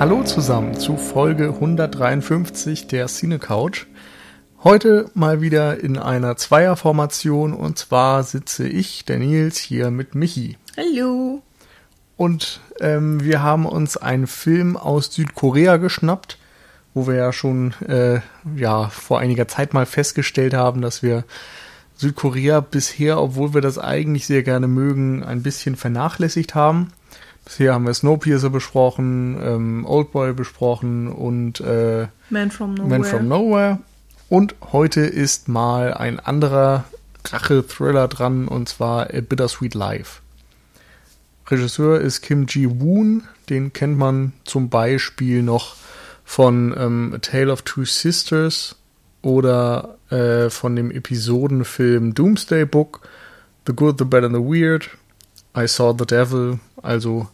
Hallo zusammen zu Folge 153 der Cine Couch. Heute mal wieder in einer Zweierformation und zwar sitze ich, der Nils, hier mit Michi. Hallo. Und ähm, wir haben uns einen Film aus Südkorea geschnappt, wo wir ja schon äh, ja vor einiger Zeit mal festgestellt haben, dass wir Südkorea bisher, obwohl wir das eigentlich sehr gerne mögen, ein bisschen vernachlässigt haben. Bisher haben wir Snowpiercer besprochen, ähm, Oldboy besprochen und äh, Man from Nowhere. Man from Nowhere. Und heute ist mal ein anderer Rache-Thriller dran, und zwar A Bittersweet Life. Regisseur ist Kim Ji-woon, den kennt man zum Beispiel noch von ähm, A Tale of Two Sisters oder äh, von dem Episodenfilm Doomsday Book, The Good, The Bad and The Weird, I Saw the Devil. Also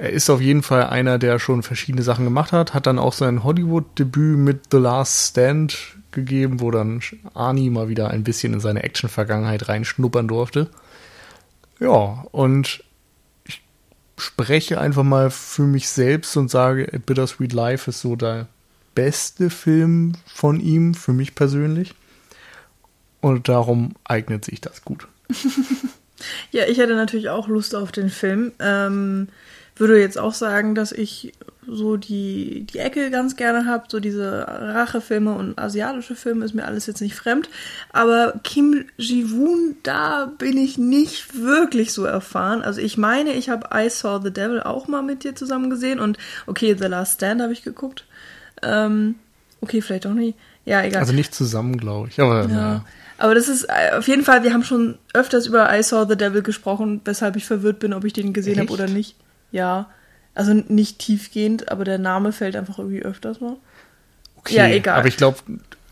er ist auf jeden Fall einer, der schon verschiedene Sachen gemacht hat, hat dann auch sein Hollywood-Debüt mit The Last Stand gegeben, wo dann Arnie mal wieder ein bisschen in seine Action-Vergangenheit reinschnuppern durfte. Ja, und ich spreche einfach mal für mich selbst und sage, A Bittersweet Life ist so der beste Film von ihm, für mich persönlich. Und darum eignet sich das gut. ja, ich hätte natürlich auch Lust auf den Film. Ähm, würde jetzt auch sagen, dass ich so die, die Ecke ganz gerne habe. So diese Rachefilme und asiatische Filme ist mir alles jetzt nicht fremd. Aber Kim Ji-woon, da bin ich nicht wirklich so erfahren. Also ich meine, ich habe I Saw the Devil auch mal mit dir zusammen gesehen. Und okay, The Last Stand habe ich geguckt. Ähm, okay, vielleicht auch nicht. Ja, egal. Also nicht zusammen, glaube ich. Aber, ja. ja. Aber das ist äh, auf jeden Fall, wir haben schon öfters über I Saw the Devil gesprochen, weshalb ich verwirrt bin, ob ich den gesehen habe oder nicht. Ja. Also nicht tiefgehend, aber der Name fällt einfach irgendwie öfters mal. Okay, ja, egal. Aber ich glaube,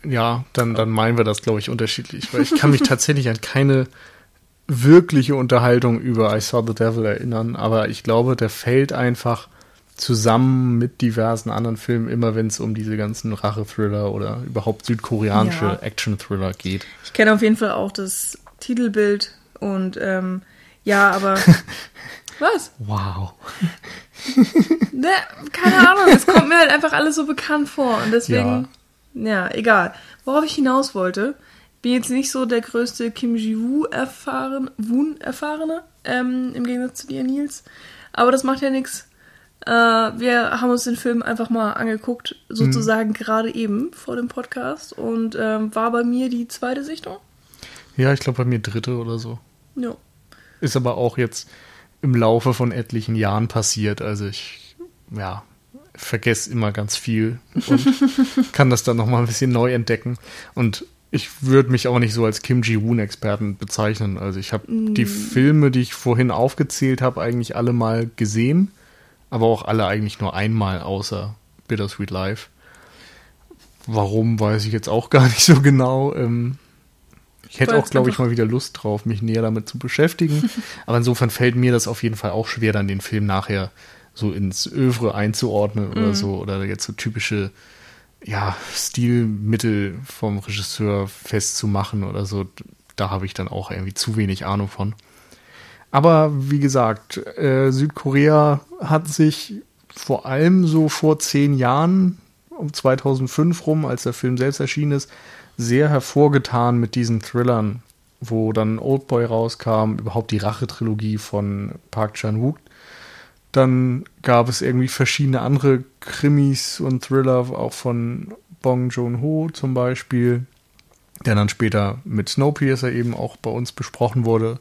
ja, dann, dann meinen wir das, glaube ich, unterschiedlich. Weil ich kann mich tatsächlich an keine wirkliche Unterhaltung über I Saw the Devil erinnern, aber ich glaube, der fällt einfach zusammen mit diversen anderen Filmen, immer wenn es um diese ganzen Rache-Thriller oder überhaupt südkoreanische ja. Action-Thriller geht. Ich kenne auf jeden Fall auch das Titelbild und ähm, ja, aber Was? Wow. ne, keine Ahnung, es kommt mir halt einfach alles so bekannt vor und deswegen, ja, ja egal. Worauf ich hinaus wollte, bin jetzt nicht so der größte Kim Ji-woo erfahren, Woon erfahrene, ähm, im Gegensatz zu dir, Nils. Aber das macht ja nichts. Äh, wir haben uns den Film einfach mal angeguckt, sozusagen mhm. gerade eben vor dem Podcast und ähm, war bei mir die zweite Sichtung. Ja, ich glaube bei mir dritte oder so. Ja. Ist aber auch jetzt im Laufe von etlichen Jahren passiert. Also ich, ja, vergesse immer ganz viel und kann das dann nochmal ein bisschen neu entdecken. Und ich würde mich auch nicht so als Kim Ji-Woon-Experten bezeichnen. Also ich habe mm. die Filme, die ich vorhin aufgezählt habe, eigentlich alle mal gesehen, aber auch alle eigentlich nur einmal, außer Bittersweet Life. Warum, weiß ich jetzt auch gar nicht so genau. Ähm, ich hätte auch, glaube ich, mal wieder Lust drauf, mich näher damit zu beschäftigen. Aber insofern fällt mir das auf jeden Fall auch schwer, dann den Film nachher so ins Övre einzuordnen oder mhm. so. Oder jetzt so typische ja, Stilmittel vom Regisseur festzumachen oder so. Da habe ich dann auch irgendwie zu wenig Ahnung von. Aber wie gesagt, äh, Südkorea hat sich vor allem so vor zehn Jahren, um 2005 rum, als der Film selbst erschienen ist, sehr hervorgetan mit diesen Thrillern, wo dann Oldboy rauskam, überhaupt die Rache-Trilogie von Park Chan-wook. Dann gab es irgendwie verschiedene andere Krimis und Thriller, auch von Bong Joon-ho zum Beispiel, der dann später mit Snowpiercer eben auch bei uns besprochen wurde.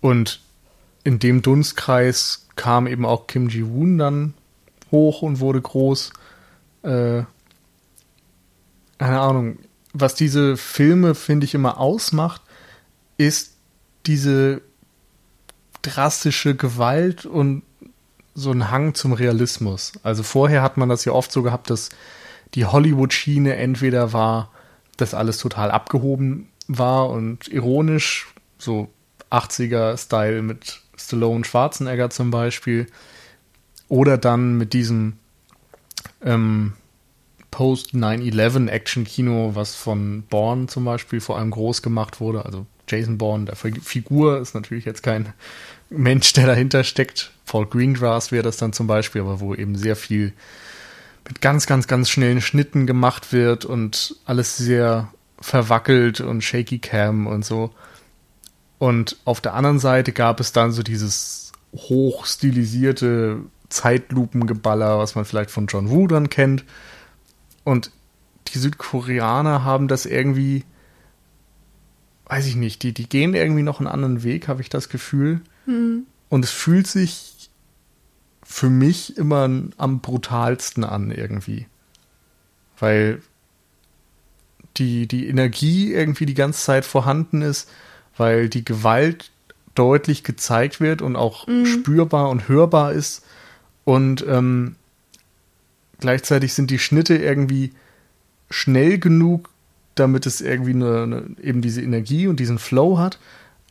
Und in dem Dunstkreis kam eben auch Kim Ji-woon dann hoch und wurde groß. Äh, keine Ahnung, was diese Filme, finde ich, immer ausmacht, ist diese drastische Gewalt und so ein Hang zum Realismus. Also vorher hat man das ja oft so gehabt, dass die Hollywood-Schiene entweder war, dass alles total abgehoben war und ironisch, so 80er-Style mit Stallone Schwarzenegger zum Beispiel, oder dann mit diesem ähm, Post-9-11-Action-Kino, was von Bourne zum Beispiel vor allem groß gemacht wurde, also Jason Bourne, der Figur, ist natürlich jetzt kein Mensch, der dahinter steckt. Paul Greengrass wäre das dann zum Beispiel, aber wo eben sehr viel mit ganz, ganz, ganz schnellen Schnitten gemacht wird und alles sehr verwackelt und shaky cam und so. Und auf der anderen Seite gab es dann so dieses hochstilisierte Zeitlupengeballer, was man vielleicht von John Woo dann kennt. Und die Südkoreaner haben das irgendwie, weiß ich nicht, die, die gehen irgendwie noch einen anderen Weg, habe ich das Gefühl. Mhm. Und es fühlt sich für mich immer am brutalsten an irgendwie. Weil die, die Energie irgendwie die ganze Zeit vorhanden ist, weil die Gewalt deutlich gezeigt wird und auch mhm. spürbar und hörbar ist. Und ähm, gleichzeitig sind die Schnitte irgendwie schnell genug, damit es irgendwie eine, eine, eben diese Energie und diesen Flow hat.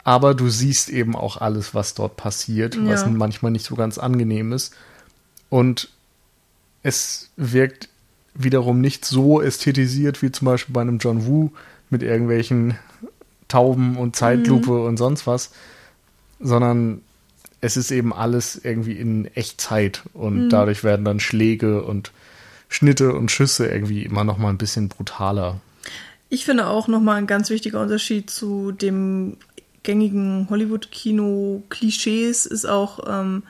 Aber du siehst eben auch alles, was dort passiert, ja. was manchmal nicht so ganz angenehm ist. Und es wirkt wiederum nicht so ästhetisiert wie zum Beispiel bei einem John Woo mit irgendwelchen Tauben und Zeitlupe mhm. und sonst was, sondern es ist eben alles irgendwie in Echtzeit und mhm. dadurch werden dann Schläge und Schnitte und Schüsse irgendwie immer noch mal ein bisschen brutaler. Ich finde auch noch mal ein ganz wichtiger Unterschied zu dem gängigen Hollywood-Kino-Klischees ist auch, ähm,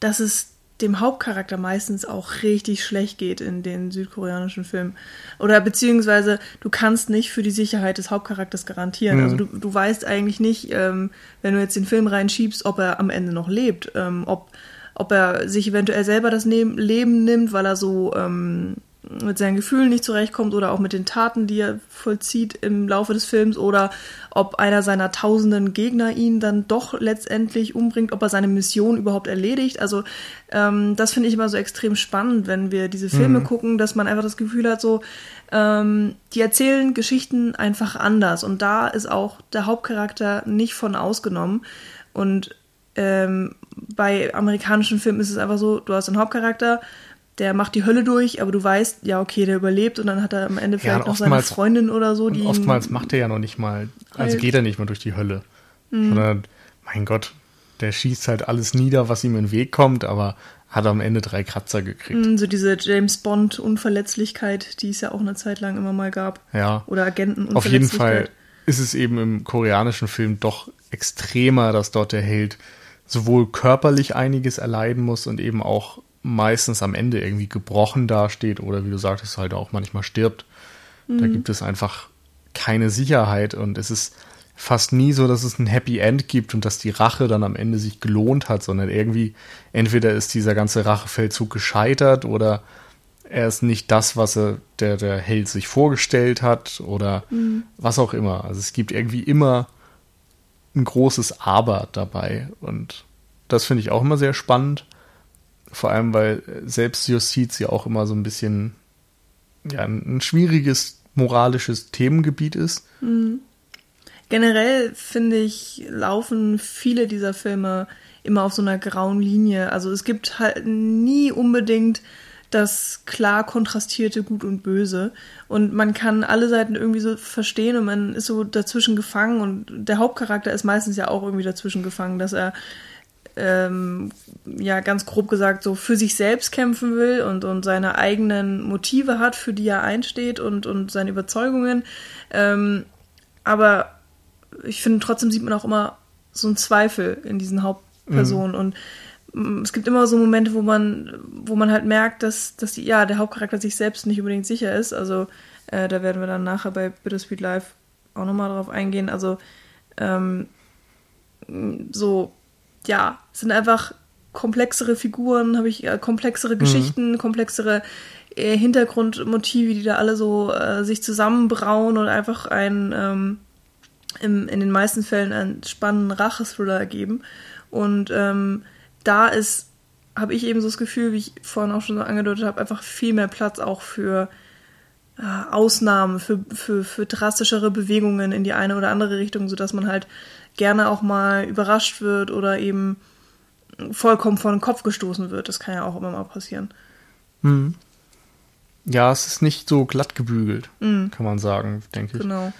dass es dem Hauptcharakter meistens auch richtig schlecht geht in den südkoreanischen Filmen. Oder beziehungsweise du kannst nicht für die Sicherheit des Hauptcharakters garantieren. Mhm. Also du, du weißt eigentlich nicht, ähm, wenn du jetzt den Film reinschiebst, ob er am Ende noch lebt, ähm, ob, ob er sich eventuell selber das Leben nimmt, weil er so ähm, mit seinen Gefühlen nicht zurechtkommt oder auch mit den Taten, die er vollzieht im Laufe des Films oder ob einer seiner tausenden Gegner ihn dann doch letztendlich umbringt, ob er seine Mission überhaupt erledigt. Also ähm, das finde ich immer so extrem spannend, wenn wir diese Filme mhm. gucken, dass man einfach das Gefühl hat, so ähm, die erzählen Geschichten einfach anders und da ist auch der Hauptcharakter nicht von ausgenommen und ähm, bei amerikanischen Filmen ist es einfach so, du hast einen Hauptcharakter, der macht die Hölle durch, aber du weißt, ja, okay, der überlebt und dann hat er am Ende vielleicht ja, noch seine Freundin oder so. Die oftmals macht er ja noch nicht mal, also halt. geht er nicht mal durch die Hölle. Mhm. Sondern, mein Gott, der schießt halt alles nieder, was ihm in den Weg kommt, aber hat am Ende drei Kratzer gekriegt. Mhm, so diese James Bond Unverletzlichkeit, die es ja auch eine Zeit lang immer mal gab. Ja. Oder Agenten Auf jeden Fall ist es eben im koreanischen Film doch extremer, dass dort der Held sowohl körperlich einiges erleiden muss und eben auch meistens am Ende irgendwie gebrochen dasteht oder wie du sagtest, halt auch manchmal stirbt. Mhm. Da gibt es einfach keine Sicherheit und es ist fast nie so, dass es ein Happy End gibt und dass die Rache dann am Ende sich gelohnt hat, sondern irgendwie entweder ist dieser ganze Rachefeldzug gescheitert oder er ist nicht das, was er, der, der Held sich vorgestellt hat oder mhm. was auch immer. Also es gibt irgendwie immer ein großes Aber dabei und das finde ich auch immer sehr spannend. Vor allem, weil Selbstjustiz ja auch immer so ein bisschen ja, ein schwieriges moralisches Themengebiet ist. Mhm. Generell finde ich, laufen viele dieser Filme immer auf so einer grauen Linie. Also es gibt halt nie unbedingt das klar kontrastierte Gut und Böse. Und man kann alle Seiten irgendwie so verstehen und man ist so dazwischen gefangen und der Hauptcharakter ist meistens ja auch irgendwie dazwischen gefangen, dass er ähm, ja ganz grob gesagt so für sich selbst kämpfen will und, und seine eigenen Motive hat, für die er einsteht und, und seine Überzeugungen. Ähm, aber ich finde, trotzdem sieht man auch immer so einen Zweifel in diesen Hauptpersonen mhm. und mm, es gibt immer so Momente, wo man, wo man halt merkt, dass, dass die, ja, der Hauptcharakter sich selbst nicht unbedingt sicher ist. Also äh, da werden wir dann nachher bei Bittersweet Life auch nochmal drauf eingehen. Also ähm, so ja, sind einfach komplexere Figuren, habe ich äh, komplexere mhm. Geschichten, komplexere äh, Hintergrundmotive, die da alle so äh, sich zusammenbrauen und einfach ein ähm, im, in den meisten Fällen einen spannenden Rachethriller ergeben. Und ähm, da ist, habe ich eben so das Gefühl, wie ich vorhin auch schon so angedeutet habe, einfach viel mehr Platz auch für äh, Ausnahmen, für, für, für drastischere Bewegungen in die eine oder andere Richtung, sodass man halt gerne auch mal überrascht wird oder eben vollkommen vor den Kopf gestoßen wird. Das kann ja auch immer mal passieren. Mhm. Ja, es ist nicht so glatt gebügelt, mhm. kann man sagen, denke ich. Genau.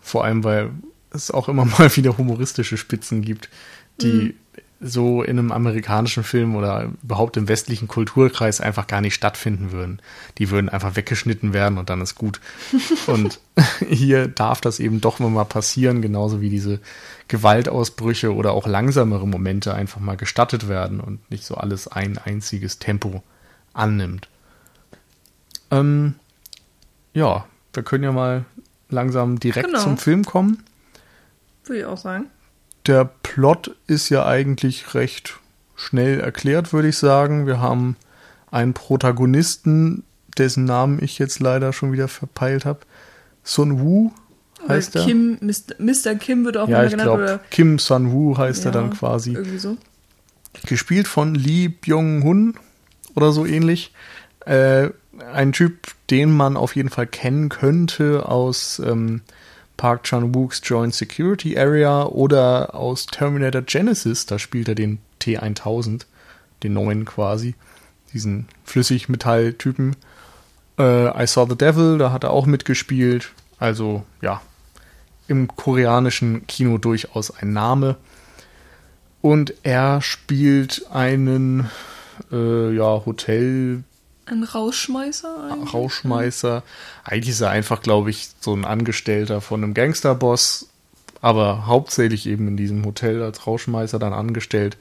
Vor allem, weil es auch immer mal wieder humoristische Spitzen gibt, die mhm. So in einem amerikanischen Film oder überhaupt im westlichen Kulturkreis einfach gar nicht stattfinden würden. Die würden einfach weggeschnitten werden und dann ist gut. und hier darf das eben doch mal passieren, genauso wie diese Gewaltausbrüche oder auch langsamere Momente einfach mal gestattet werden und nicht so alles ein einziges Tempo annimmt. Ähm, ja, wir können ja mal langsam direkt genau. zum Film kommen. Würde ich auch sagen. Der Plot ist ja eigentlich recht schnell erklärt, würde ich sagen. Wir haben einen Protagonisten, dessen Namen ich jetzt leider schon wieder verpeilt habe. Sun Wu heißt er. Kim, Mr. Kim wird auch ja, mal genannt. Glaub, oder? Kim Sun Wu heißt ja, er dann quasi. Irgendwie so. Gespielt von Lee Byung-hun oder so ähnlich. Äh, ein Typ, den man auf jeden Fall kennen könnte aus ähm, Park Chan-wooks Joint Security Area oder aus Terminator Genesis. Da spielt er den T1000, den neuen quasi, diesen Flüssigmetalltypen. Äh, I Saw the Devil, da hat er auch mitgespielt. Also ja, im koreanischen Kino durchaus ein Name. Und er spielt einen äh, ja, Hotel ein Rauschmeißer? Eigentlich? Rauschmeißer. Eigentlich ist er einfach, glaube ich, so ein Angestellter von einem Gangsterboss, aber hauptsächlich eben in diesem Hotel als Rauschmeißer dann angestellt.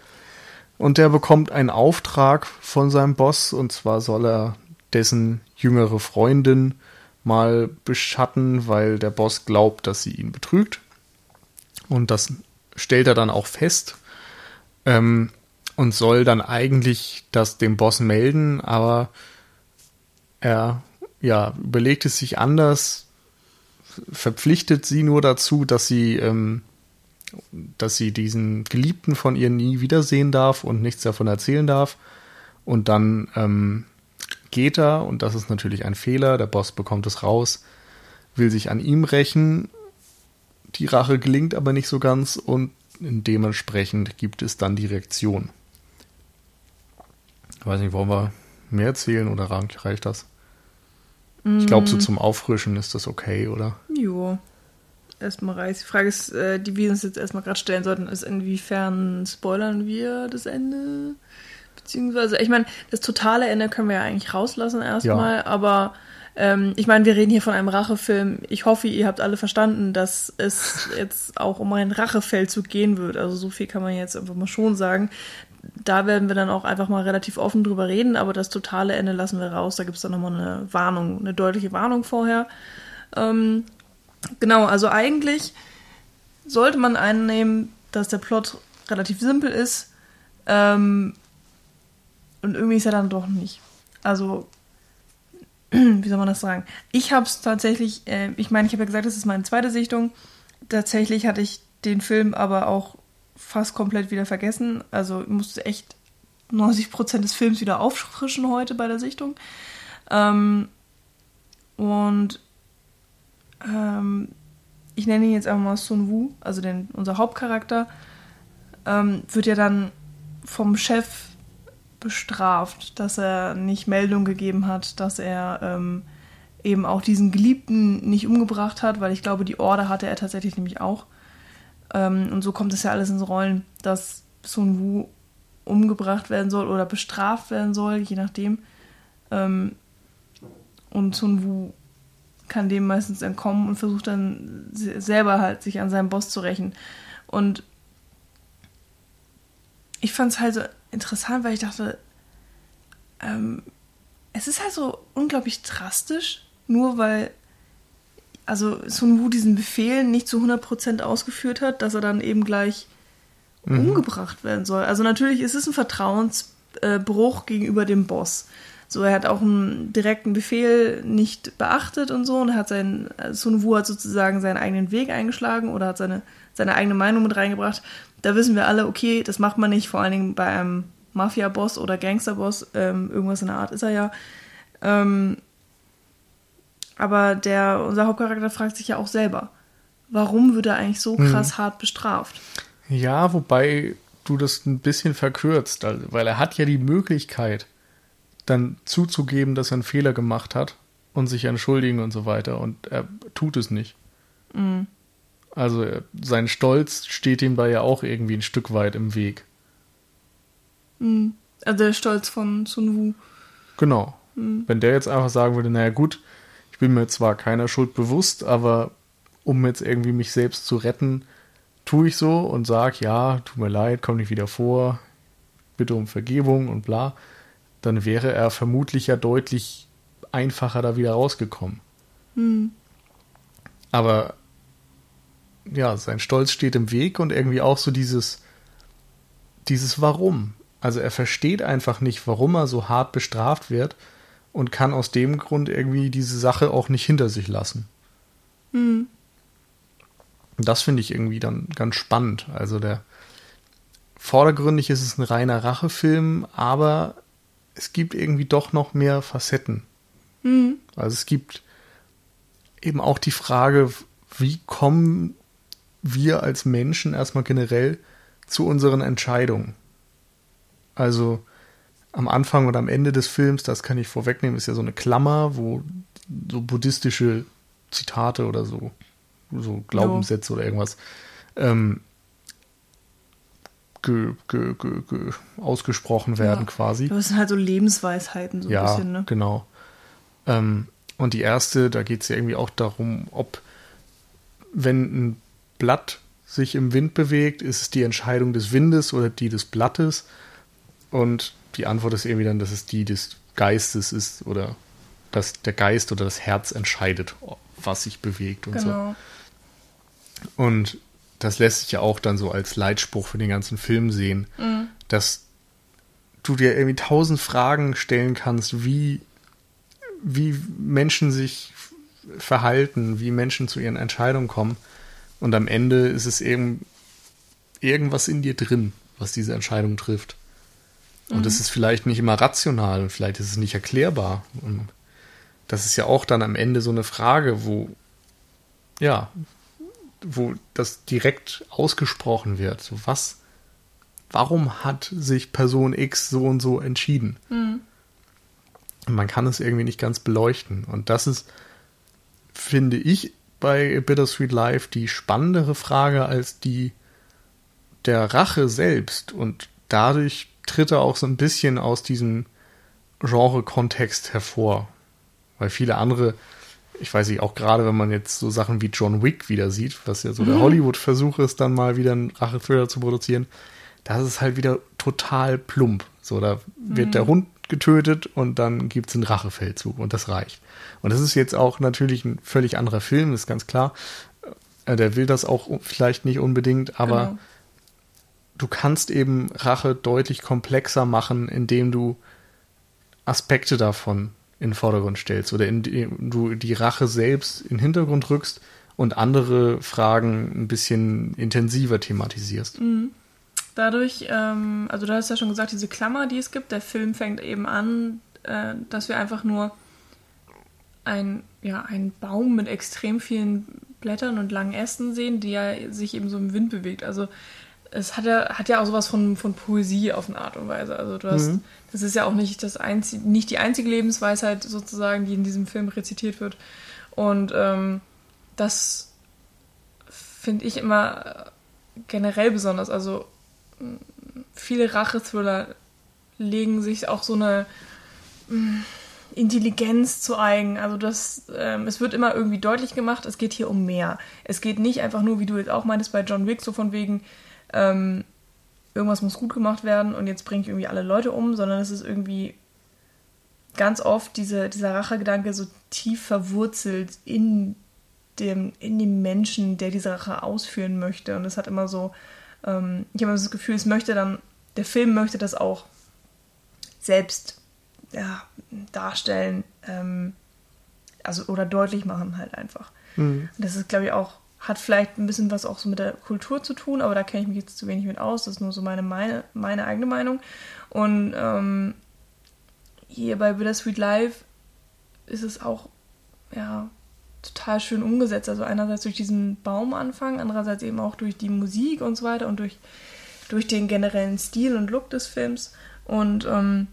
Und der bekommt einen Auftrag von seinem Boss, und zwar soll er dessen jüngere Freundin mal beschatten, weil der Boss glaubt, dass sie ihn betrügt. Und das stellt er dann auch fest. Ähm, und soll dann eigentlich das dem Boss melden, aber er ja, überlegt es sich anders, verpflichtet sie nur dazu, dass sie, ähm, dass sie diesen Geliebten von ihr nie wiedersehen darf und nichts davon erzählen darf. Und dann ähm, geht er, und das ist natürlich ein Fehler, der Boss bekommt es raus, will sich an ihm rächen. Die Rache gelingt aber nicht so ganz und dementsprechend gibt es dann die Reaktion. Ich weiß nicht, wollen wir mehr erzählen oder reicht das? Ich glaube, so mm. zum Auffrischen ist das okay, oder? Jo. Erstmal reicht. Die Frage ist, äh, die wir uns jetzt erstmal gerade stellen sollten, ist, inwiefern spoilern wir das Ende? Beziehungsweise, ich meine, das totale Ende können wir ja eigentlich rauslassen erstmal, ja. aber ähm, ich meine, wir reden hier von einem Rachefilm. Ich hoffe, ihr habt alle verstanden, dass es jetzt auch um einen Rachefeldzug gehen wird. Also so viel kann man jetzt einfach mal schon sagen da werden wir dann auch einfach mal relativ offen drüber reden, aber das totale Ende lassen wir raus. Da gibt es dann nochmal eine Warnung, eine deutliche Warnung vorher. Ähm, genau, also eigentlich sollte man einnehmen, dass der Plot relativ simpel ist. Ähm, und irgendwie ist er dann doch nicht. Also, wie soll man das sagen? Ich habe es tatsächlich, äh, ich meine, ich habe ja gesagt, das ist meine zweite Sichtung. Tatsächlich hatte ich den Film aber auch fast komplett wieder vergessen. Also ich musste echt 90 Prozent des Films wieder auffrischen heute bei der Sichtung. Ähm, und ähm, ich nenne ihn jetzt einfach mal Sun Wu, also den, unser Hauptcharakter, ähm, wird ja dann vom Chef bestraft, dass er nicht Meldung gegeben hat, dass er ähm, eben auch diesen Geliebten nicht umgebracht hat, weil ich glaube, die Order hatte er tatsächlich nämlich auch. Ähm, und so kommt es ja alles ins Rollen, dass Sun Wu umgebracht werden soll oder bestraft werden soll, je nachdem. Ähm, und Sun Wu kann dem meistens entkommen und versucht dann selber halt sich an seinem Boss zu rächen. Und ich fand es halt so interessant, weil ich dachte, ähm, es ist halt so unglaublich drastisch, nur weil also Sun Wu diesen Befehl nicht zu 100% ausgeführt hat, dass er dann eben gleich mhm. umgebracht werden soll. Also natürlich ist es ein Vertrauensbruch gegenüber dem Boss. So, er hat auch einen direkten Befehl nicht beachtet und so und hat sein, Sun Wu hat sozusagen seinen eigenen Weg eingeschlagen oder hat seine, seine eigene Meinung mit reingebracht. Da wissen wir alle, okay, das macht man nicht, vor allen Dingen bei einem Mafia-Boss oder Gangster-Boss, ähm, irgendwas in der Art ist er ja. Ähm, aber der, unser Hauptcharakter fragt sich ja auch selber, warum wird er eigentlich so hm. krass hm. hart bestraft? Ja, wobei du das ein bisschen verkürzt, weil er hat ja die Möglichkeit, dann zuzugeben, dass er einen Fehler gemacht hat und sich entschuldigen und so weiter. Und er tut es nicht. Mhm. Also sein Stolz steht ihm da ja auch irgendwie ein Stück weit im Weg. Mhm. Also der Stolz von Sun Wu. Genau. Mhm. Wenn der jetzt einfach sagen würde, naja gut, bin mir zwar keiner Schuld bewusst, aber um jetzt irgendwie mich selbst zu retten, tue ich so und sage, ja, tut mir leid, komm nicht wieder vor, bitte um Vergebung und bla, dann wäre er vermutlich ja deutlich einfacher da wieder rausgekommen. Mhm. Aber ja, sein Stolz steht im Weg und irgendwie auch so dieses, dieses Warum. Also er versteht einfach nicht, warum er so hart bestraft wird und kann aus dem Grund irgendwie diese Sache auch nicht hinter sich lassen. Mhm. Das finde ich irgendwie dann ganz spannend. Also der vordergründig ist es ein reiner Rachefilm, aber es gibt irgendwie doch noch mehr Facetten. Mhm. Also es gibt eben auch die Frage, wie kommen wir als Menschen erstmal generell zu unseren Entscheidungen? Also am Anfang und am Ende des Films, das kann ich vorwegnehmen, ist ja so eine Klammer, wo so buddhistische Zitate oder so, so Glaubenssätze jo. oder irgendwas ähm, ge, ge, ge, ausgesprochen werden ja. quasi. Das sind halt so Lebensweisheiten so ja, ein bisschen, ne? genau. Ähm, und die erste, da geht es ja irgendwie auch darum, ob wenn ein Blatt sich im Wind bewegt, ist es die Entscheidung des Windes oder die des Blattes. Und die Antwort ist irgendwie dann, dass es die des Geistes ist oder dass der Geist oder das Herz entscheidet, was sich bewegt und genau. so. Und das lässt sich ja auch dann so als Leitspruch für den ganzen Film sehen, mhm. dass du dir irgendwie tausend Fragen stellen kannst, wie, wie Menschen sich verhalten, wie Menschen zu ihren Entscheidungen kommen. Und am Ende ist es eben irgendwas in dir drin, was diese Entscheidung trifft. Und mhm. das ist vielleicht nicht immer rational und vielleicht ist es nicht erklärbar. Und das ist ja auch dann am Ende so eine Frage, wo, ja, wo das direkt ausgesprochen wird. So was, warum hat sich Person X so und so entschieden? Mhm. Man kann es irgendwie nicht ganz beleuchten. Und das ist, finde ich, bei Bittersweet Life die spannendere Frage als die der Rache selbst. Und dadurch tritt er auch so ein bisschen aus diesem Genre-Kontext hervor. Weil viele andere, ich weiß nicht, auch gerade wenn man jetzt so Sachen wie John Wick wieder sieht, was ja so mhm. der Hollywood-Versuch ist, dann mal wieder einen Rache-Thriller zu produzieren, das ist halt wieder total plump. So, da wird mhm. der Hund getötet und dann gibt es einen Rachefeldzug und das reicht. Und das ist jetzt auch natürlich ein völlig anderer Film, ist ganz klar. Äh, der will das auch vielleicht nicht unbedingt, aber genau du kannst eben Rache deutlich komplexer machen, indem du Aspekte davon in den Vordergrund stellst oder indem du die Rache selbst in den Hintergrund rückst und andere Fragen ein bisschen intensiver thematisierst. Mhm. Dadurch, ähm, also du hast ja schon gesagt, diese Klammer, die es gibt, der Film fängt eben an, äh, dass wir einfach nur ein, ja, einen Baum mit extrem vielen Blättern und langen Ästen sehen, der sich eben so im Wind bewegt. Also es hat ja, hat ja auch sowas von, von Poesie auf eine Art und Weise. Also du hast, mhm. das ist ja auch nicht das einzige, nicht die einzige Lebensweisheit sozusagen, die in diesem Film rezitiert wird. Und ähm, das finde ich immer generell besonders. Also viele Rachethriller legen sich auch so eine mm, Intelligenz zu eigen. Also das, ähm, es wird immer irgendwie deutlich gemacht, es geht hier um mehr. Es geht nicht einfach nur, wie du jetzt auch meintest bei John Wick, so von wegen, ähm, irgendwas muss gut gemacht werden und jetzt bringe ich irgendwie alle Leute um, sondern es ist irgendwie ganz oft diese, dieser Rachegedanke so tief verwurzelt in dem, in dem Menschen, der diese Rache ausführen möchte. Und es hat immer so, ähm, ich habe immer das Gefühl, es möchte dann, der Film möchte das auch selbst ja, darstellen, ähm, also oder deutlich machen halt einfach. Mhm. Das ist, glaube ich, auch hat vielleicht ein bisschen was auch so mit der Kultur zu tun, aber da kenne ich mich jetzt zu wenig mit aus. Das ist nur so meine, meine, meine eigene Meinung. Und ähm, hier bei Bittersweet Live ist es auch ja, total schön umgesetzt. Also einerseits durch diesen Baumanfang, andererseits eben auch durch die Musik und so weiter und durch, durch den generellen Stil und Look des Films. Und ähm,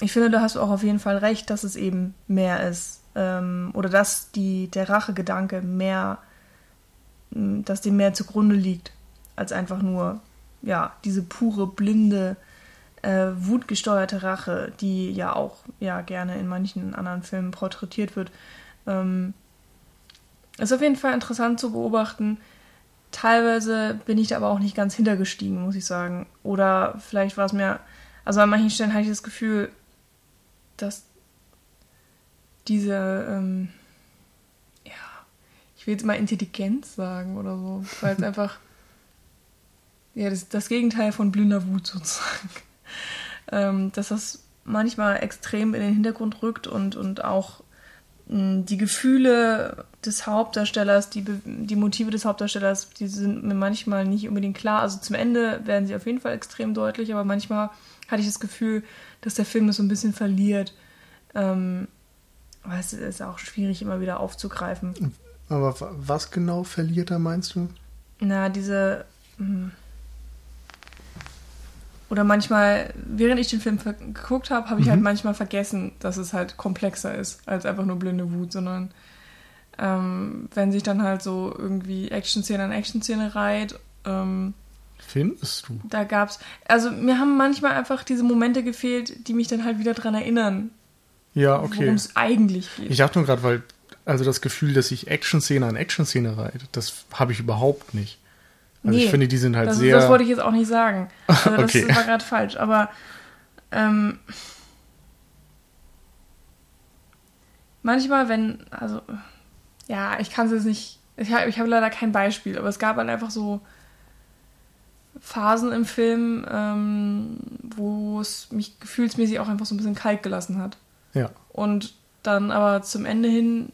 ich finde, da hast du auch auf jeden Fall recht, dass es eben mehr ist. Ähm, oder dass die, der Rachegedanke mehr dass dem mehr zugrunde liegt, als einfach nur, ja, diese pure, blinde, äh, wutgesteuerte Rache, die ja auch ja gerne in manchen anderen Filmen porträtiert wird. Ähm, ist auf jeden Fall interessant zu beobachten. Teilweise bin ich da aber auch nicht ganz hintergestiegen, muss ich sagen. Oder vielleicht war es mir, also an manchen Stellen hatte ich das Gefühl, dass diese, ähm, will jetzt mal Intelligenz sagen oder so, weil es einfach, ja, das, das Gegenteil von blinder Wut sozusagen. Ähm, dass das manchmal extrem in den Hintergrund rückt und, und auch mh, die Gefühle des Hauptdarstellers, die, die Motive des Hauptdarstellers, die sind mir manchmal nicht unbedingt klar. Also zum Ende werden sie auf jeden Fall extrem deutlich, aber manchmal hatte ich das Gefühl, dass der Film das so ein bisschen verliert. Ähm, aber es ist auch schwierig, immer wieder aufzugreifen. Aber was genau verliert er, meinst du? Na, diese. Hm. Oder manchmal, während ich den Film geguckt habe, habe ich halt mhm. halt manchmal vergessen, dass es halt komplexer ist als einfach nur blinde Wut, sondern ähm, wenn sich dann halt so irgendwie Action-Szene an Action-Szene reiht. Ähm, Findest du? Da gab's. Also mir haben manchmal einfach diese Momente gefehlt, die mich dann halt wieder dran erinnern. Ja, okay. Worum es eigentlich geht. Ich dachte nur gerade, weil, also das Gefühl, dass sich Action-Szene an Action-Szene reiht, das habe ich überhaupt nicht. Also nee, ich finde, die sind halt das, sehr. Das wollte ich jetzt auch nicht sagen. Also das okay. war gerade falsch. Aber ähm, manchmal, wenn, also ja, ich kann es jetzt nicht. Ich habe hab leider kein Beispiel, aber es gab halt einfach so Phasen im Film, ähm, wo es mich gefühlsmäßig auch einfach so ein bisschen kalt gelassen hat. Ja. Und dann aber zum Ende hin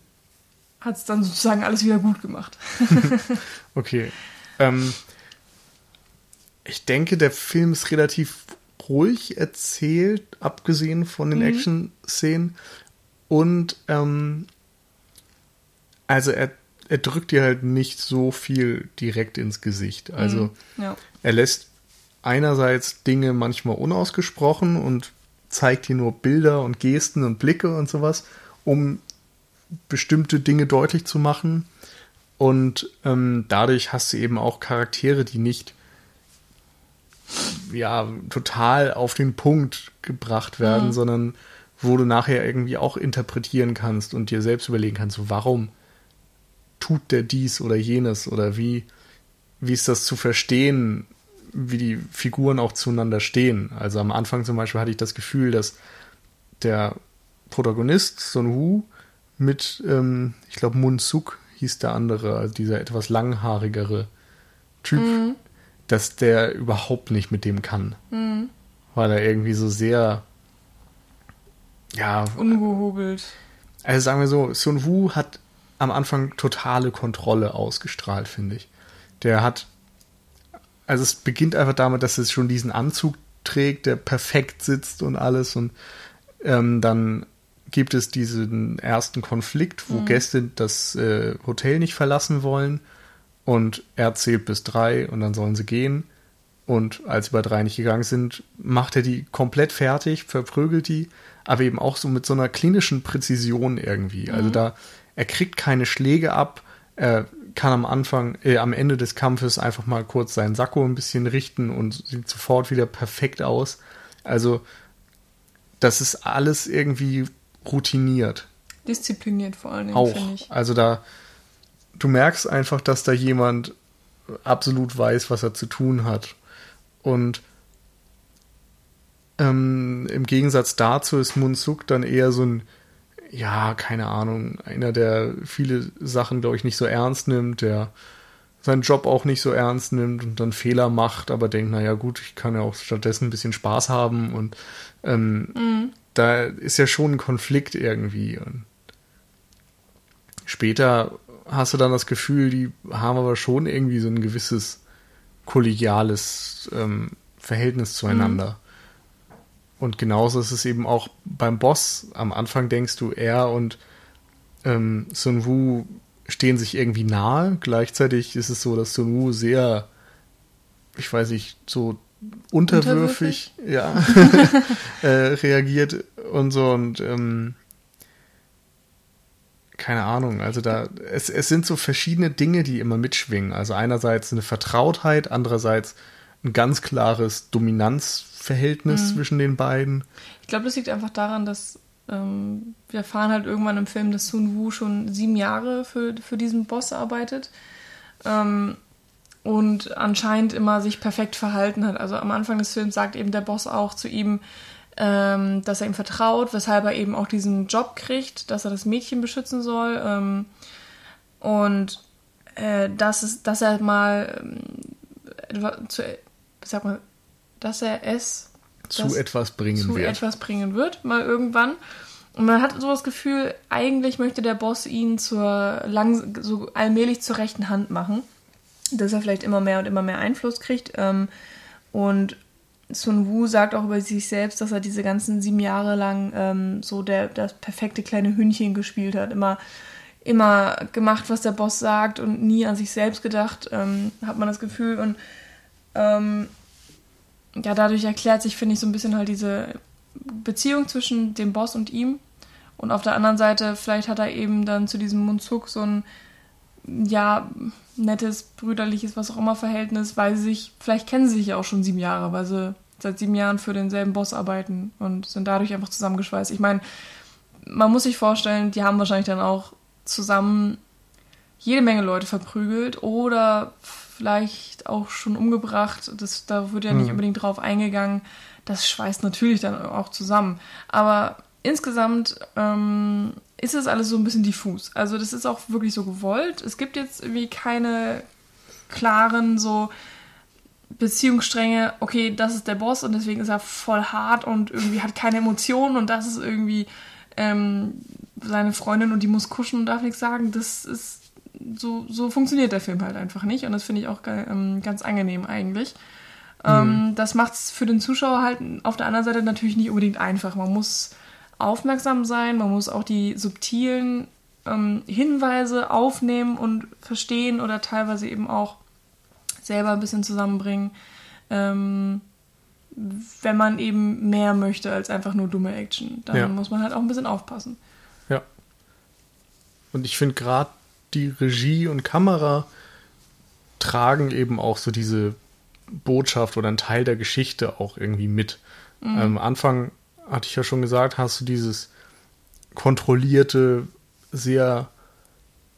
hat es dann sozusagen alles wieder gut gemacht. okay. Ähm, ich denke, der Film ist relativ ruhig erzählt, abgesehen von den mhm. Action-Szenen. Und ähm, also er, er drückt dir halt nicht so viel direkt ins Gesicht. Also mhm. ja. er lässt einerseits Dinge manchmal unausgesprochen und zeigt dir nur Bilder und Gesten und Blicke und sowas, um bestimmte Dinge deutlich zu machen. Und ähm, dadurch hast du eben auch Charaktere, die nicht ja total auf den Punkt gebracht werden, mhm. sondern wo du nachher irgendwie auch interpretieren kannst und dir selbst überlegen kannst, so, warum tut der dies oder jenes oder wie, wie ist das zu verstehen, wie die Figuren auch zueinander stehen. Also am Anfang zum Beispiel hatte ich das Gefühl, dass der Protagonist, Son Wu, mit, ähm, ich glaube, Mun Suk hieß der andere, also dieser etwas langhaarigere Typ, mhm. dass der überhaupt nicht mit dem kann. Mhm. Weil er irgendwie so sehr, ja. Ungehobelt. Also sagen wir so, Sun Wu hat am Anfang totale Kontrolle ausgestrahlt, finde ich. Der hat, also es beginnt einfach damit, dass es schon diesen Anzug trägt, der perfekt sitzt und alles und ähm, dann gibt es diesen ersten Konflikt, wo mhm. Gäste das äh, Hotel nicht verlassen wollen und er zählt bis drei und dann sollen sie gehen. Und als über drei nicht gegangen sind, macht er die komplett fertig, verprügelt die, aber eben auch so mit so einer klinischen Präzision irgendwie. Also mhm. Also da, er kriegt keine Schläge ab, er kann am Anfang, äh, am Ende des Kampfes einfach mal kurz seinen Sakko ein bisschen richten und sieht sofort wieder perfekt aus. Also, das ist alles irgendwie routiniert. Diszipliniert vor allen Dingen, Auch. Ich. Also da, du merkst einfach, dass da jemand absolut weiß, was er zu tun hat. Und ähm, im Gegensatz dazu ist Munsuk dann eher so ein, ja, keine Ahnung, einer, der viele Sachen, glaube ich, nicht so ernst nimmt, der seinen Job auch nicht so ernst nimmt und dann Fehler macht, aber denkt, naja gut, ich kann ja auch stattdessen ein bisschen Spaß haben und ähm, mhm da ist ja schon ein Konflikt irgendwie. Und später hast du dann das Gefühl, die haben aber schon irgendwie so ein gewisses kollegiales ähm, Verhältnis zueinander. Mhm. Und genauso ist es eben auch beim Boss. Am Anfang denkst du, er und ähm, Sun Wu stehen sich irgendwie nahe. Gleichzeitig ist es so, dass Sun Wu sehr, ich weiß nicht, so unterwürfig, unterwürfig? ja, äh, reagiert und so und ähm, keine Ahnung, also da, es, es sind so verschiedene Dinge, die immer mitschwingen. Also einerseits eine Vertrautheit, andererseits ein ganz klares Dominanzverhältnis mhm. zwischen den beiden. Ich glaube, das liegt einfach daran, dass ähm, wir erfahren halt irgendwann im Film, dass Sun Wu schon sieben Jahre für, für diesen Boss arbeitet. Ähm, und anscheinend immer sich perfekt verhalten hat. Also am Anfang des Films sagt eben der Boss auch zu ihm, ähm, dass er ihm vertraut, weshalb er eben auch diesen Job kriegt, dass er das Mädchen beschützen soll. Ähm, und äh, dass, es, dass er mal ähm, zu, sag mal, dass er es zu etwas bringen zu wird. etwas bringen wird, mal irgendwann. Und man hat so das Gefühl, eigentlich möchte der Boss ihn zur lang, so allmählich zur rechten Hand machen, dass er vielleicht immer mehr und immer mehr Einfluss kriegt. Ähm, und Sun Wu sagt auch über sich selbst, dass er diese ganzen sieben Jahre lang ähm, so der, das perfekte kleine Hündchen gespielt hat. Immer, immer gemacht, was der Boss sagt und nie an sich selbst gedacht, ähm, hat man das Gefühl. Und ähm, ja, dadurch erklärt sich, finde ich, so ein bisschen halt diese Beziehung zwischen dem Boss und ihm. Und auf der anderen Seite, vielleicht hat er eben dann zu diesem Munzuk so ein, ja, nettes, brüderliches, was auch immer Verhältnis, weil sie sich, vielleicht kennen sie sich ja auch schon sieben Jahre, weil sie seit sieben Jahren für denselben Boss arbeiten und sind dadurch einfach zusammengeschweißt. Ich meine, man muss sich vorstellen, die haben wahrscheinlich dann auch zusammen jede Menge Leute verprügelt oder vielleicht auch schon umgebracht. Das, da wird ja nicht mhm. unbedingt drauf eingegangen. Das schweißt natürlich dann auch zusammen. Aber insgesamt ähm, ist es alles so ein bisschen diffus. Also das ist auch wirklich so gewollt. Es gibt jetzt irgendwie keine klaren so Beziehungsstränge, okay, das ist der Boss und deswegen ist er voll hart und irgendwie hat keine Emotionen und das ist irgendwie ähm, seine Freundin und die muss kuschen und darf nichts sagen. Das ist so, so funktioniert der Film halt einfach nicht und das finde ich auch ähm, ganz angenehm eigentlich. Ähm, mhm. das macht es für den Zuschauer halt auf der anderen Seite natürlich nicht unbedingt einfach. Man muss aufmerksam sein, man muss auch die subtilen ähm, Hinweise aufnehmen und verstehen oder teilweise eben auch selber ein bisschen zusammenbringen, ähm, wenn man eben mehr möchte als einfach nur dumme Action. Dann ja. muss man halt auch ein bisschen aufpassen. Ja. Und ich finde gerade die Regie und Kamera tragen eben auch so diese Botschaft oder einen Teil der Geschichte auch irgendwie mit. Mhm. Am Anfang hatte ich ja schon gesagt, hast du dieses kontrollierte, sehr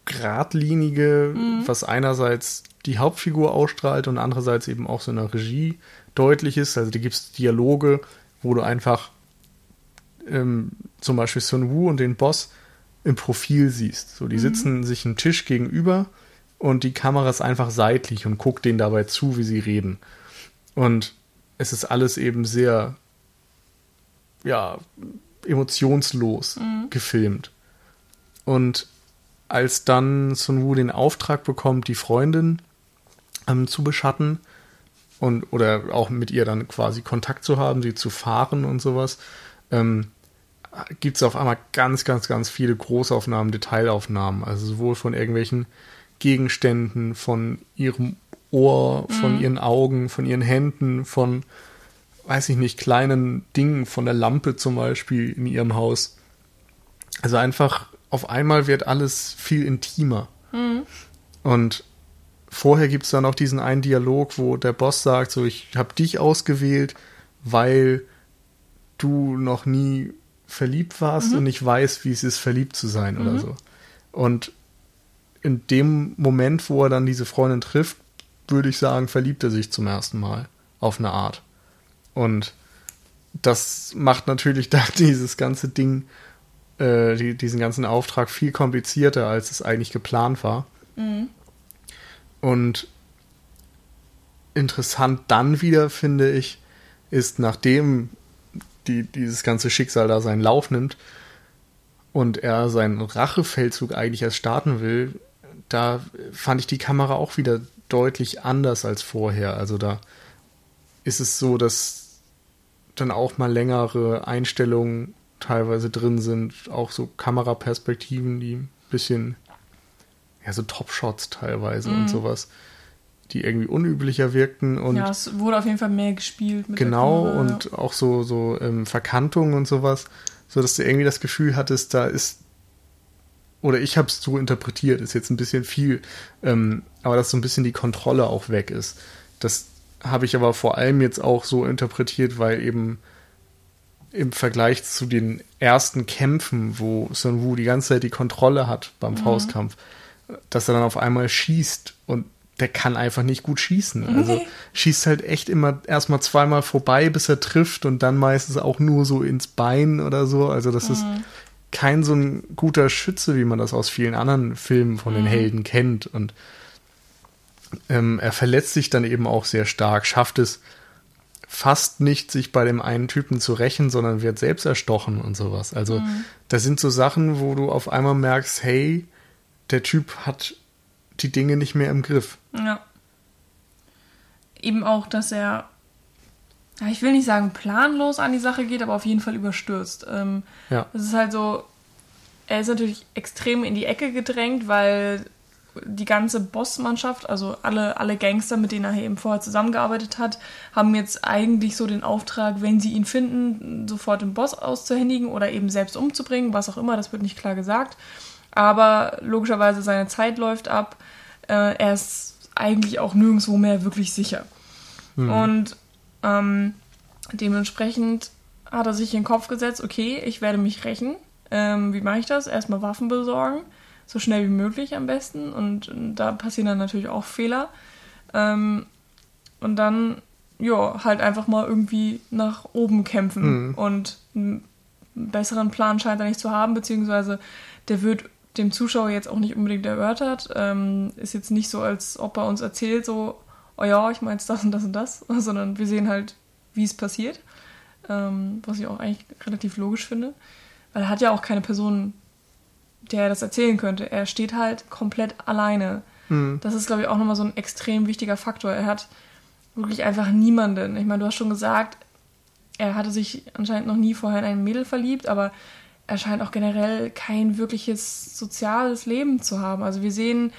geradlinige, mhm. was einerseits die Hauptfigur ausstrahlt und andererseits eben auch so eine Regie deutlich ist. Also da gibt es Dialoge, wo du einfach ähm, zum Beispiel Sun Wu und den Boss im Profil siehst. So, die mhm. sitzen sich einen Tisch gegenüber und die Kamera ist einfach seitlich und guckt denen dabei zu, wie sie reden. Und es ist alles eben sehr ja, emotionslos mhm. gefilmt. Und als dann Sun Wu den Auftrag bekommt, die Freundin ähm, zu beschatten und oder auch mit ihr dann quasi Kontakt zu haben, sie zu fahren und sowas, ähm, gibt es auf einmal ganz, ganz, ganz viele Großaufnahmen, Detailaufnahmen, also sowohl von irgendwelchen Gegenständen, von ihrem Ohr, von mhm. ihren Augen, von ihren Händen, von weiß ich nicht, kleinen Dingen von der Lampe zum Beispiel in ihrem Haus. Also einfach auf einmal wird alles viel intimer. Mhm. Und vorher gibt es dann auch diesen einen Dialog, wo der Boss sagt, so ich habe dich ausgewählt, weil du noch nie verliebt warst mhm. und ich weiß, wie es ist, verliebt zu sein mhm. oder so. Und in dem Moment, wo er dann diese Freundin trifft, würde ich sagen, verliebt er sich zum ersten Mal auf eine Art. Und das macht natürlich da dieses ganze Ding, äh, die, diesen ganzen Auftrag viel komplizierter, als es eigentlich geplant war. Mhm. Und interessant dann wieder, finde ich, ist, nachdem die, dieses ganze Schicksal da seinen Lauf nimmt und er seinen Rachefeldzug eigentlich erst starten will, da fand ich die Kamera auch wieder deutlich anders als vorher. Also da ist es so, dass dann auch mal längere Einstellungen teilweise drin sind, auch so Kameraperspektiven, die ein bisschen, ja, so Top-Shots teilweise mhm. und sowas, die irgendwie unüblicher wirkten. Und ja, es wurde auf jeden Fall mehr gespielt. Mit genau, und auch so, so ähm, Verkantungen und sowas, so dass du irgendwie das Gefühl hattest, da ist oder ich habe es so interpretiert, ist jetzt ein bisschen viel, ähm, aber dass so ein bisschen die Kontrolle auch weg ist. Das habe ich aber vor allem jetzt auch so interpretiert, weil eben im Vergleich zu den ersten Kämpfen, wo Sun Wu die ganze Zeit die Kontrolle hat beim mhm. Faustkampf, dass er dann auf einmal schießt und der kann einfach nicht gut schießen. Also nee. schießt halt echt immer erstmal zweimal vorbei, bis er trifft und dann meistens auch nur so ins Bein oder so. Also das mhm. ist kein so ein guter Schütze, wie man das aus vielen anderen Filmen von den mhm. Helden kennt. Und ähm, er verletzt sich dann eben auch sehr stark, schafft es fast nicht, sich bei dem einen Typen zu rächen, sondern wird selbst erstochen und sowas. Also mhm. das sind so Sachen, wo du auf einmal merkst, hey, der Typ hat die Dinge nicht mehr im Griff. Ja. Eben auch, dass er, ich will nicht sagen planlos an die Sache geht, aber auf jeden Fall überstürzt. Ähm, ja. Es ist halt so, er ist natürlich extrem in die Ecke gedrängt, weil die ganze Bossmannschaft, also alle, alle Gangster, mit denen er eben vorher zusammengearbeitet hat, haben jetzt eigentlich so den Auftrag, wenn sie ihn finden, sofort den Boss auszuhändigen oder eben selbst umzubringen, was auch immer, das wird nicht klar gesagt. Aber logischerweise seine Zeit läuft ab. Äh, er ist eigentlich auch nirgendwo mehr wirklich sicher. Mhm. Und ähm, dementsprechend hat er sich in den Kopf gesetzt, okay, ich werde mich rächen. Ähm, wie mache ich das? Erstmal Waffen besorgen, so schnell wie möglich am besten. Und, da passieren dann natürlich auch Fehler. Ähm, und dann, ja, halt einfach mal irgendwie nach oben kämpfen. Mhm. Und einen besseren Plan scheint er nicht zu haben, beziehungsweise der wird dem Zuschauer jetzt auch nicht unbedingt erörtert. Ähm, ist jetzt nicht so, als ob er uns erzählt, so, oh ja, ich meine das und das und das, sondern wir sehen halt, wie es passiert. Ähm, was ich auch eigentlich relativ logisch finde. Weil er hat ja auch keine Person, der er das erzählen könnte. Er steht halt komplett alleine. Mhm. Das ist, glaube ich, auch nochmal so ein extrem wichtiger Faktor. Er hat wirklich einfach niemanden. Ich meine, du hast schon gesagt, er hatte sich anscheinend noch nie vorher in ein Mädel verliebt, aber er scheint auch generell kein wirkliches soziales Leben zu haben. Also wir sehen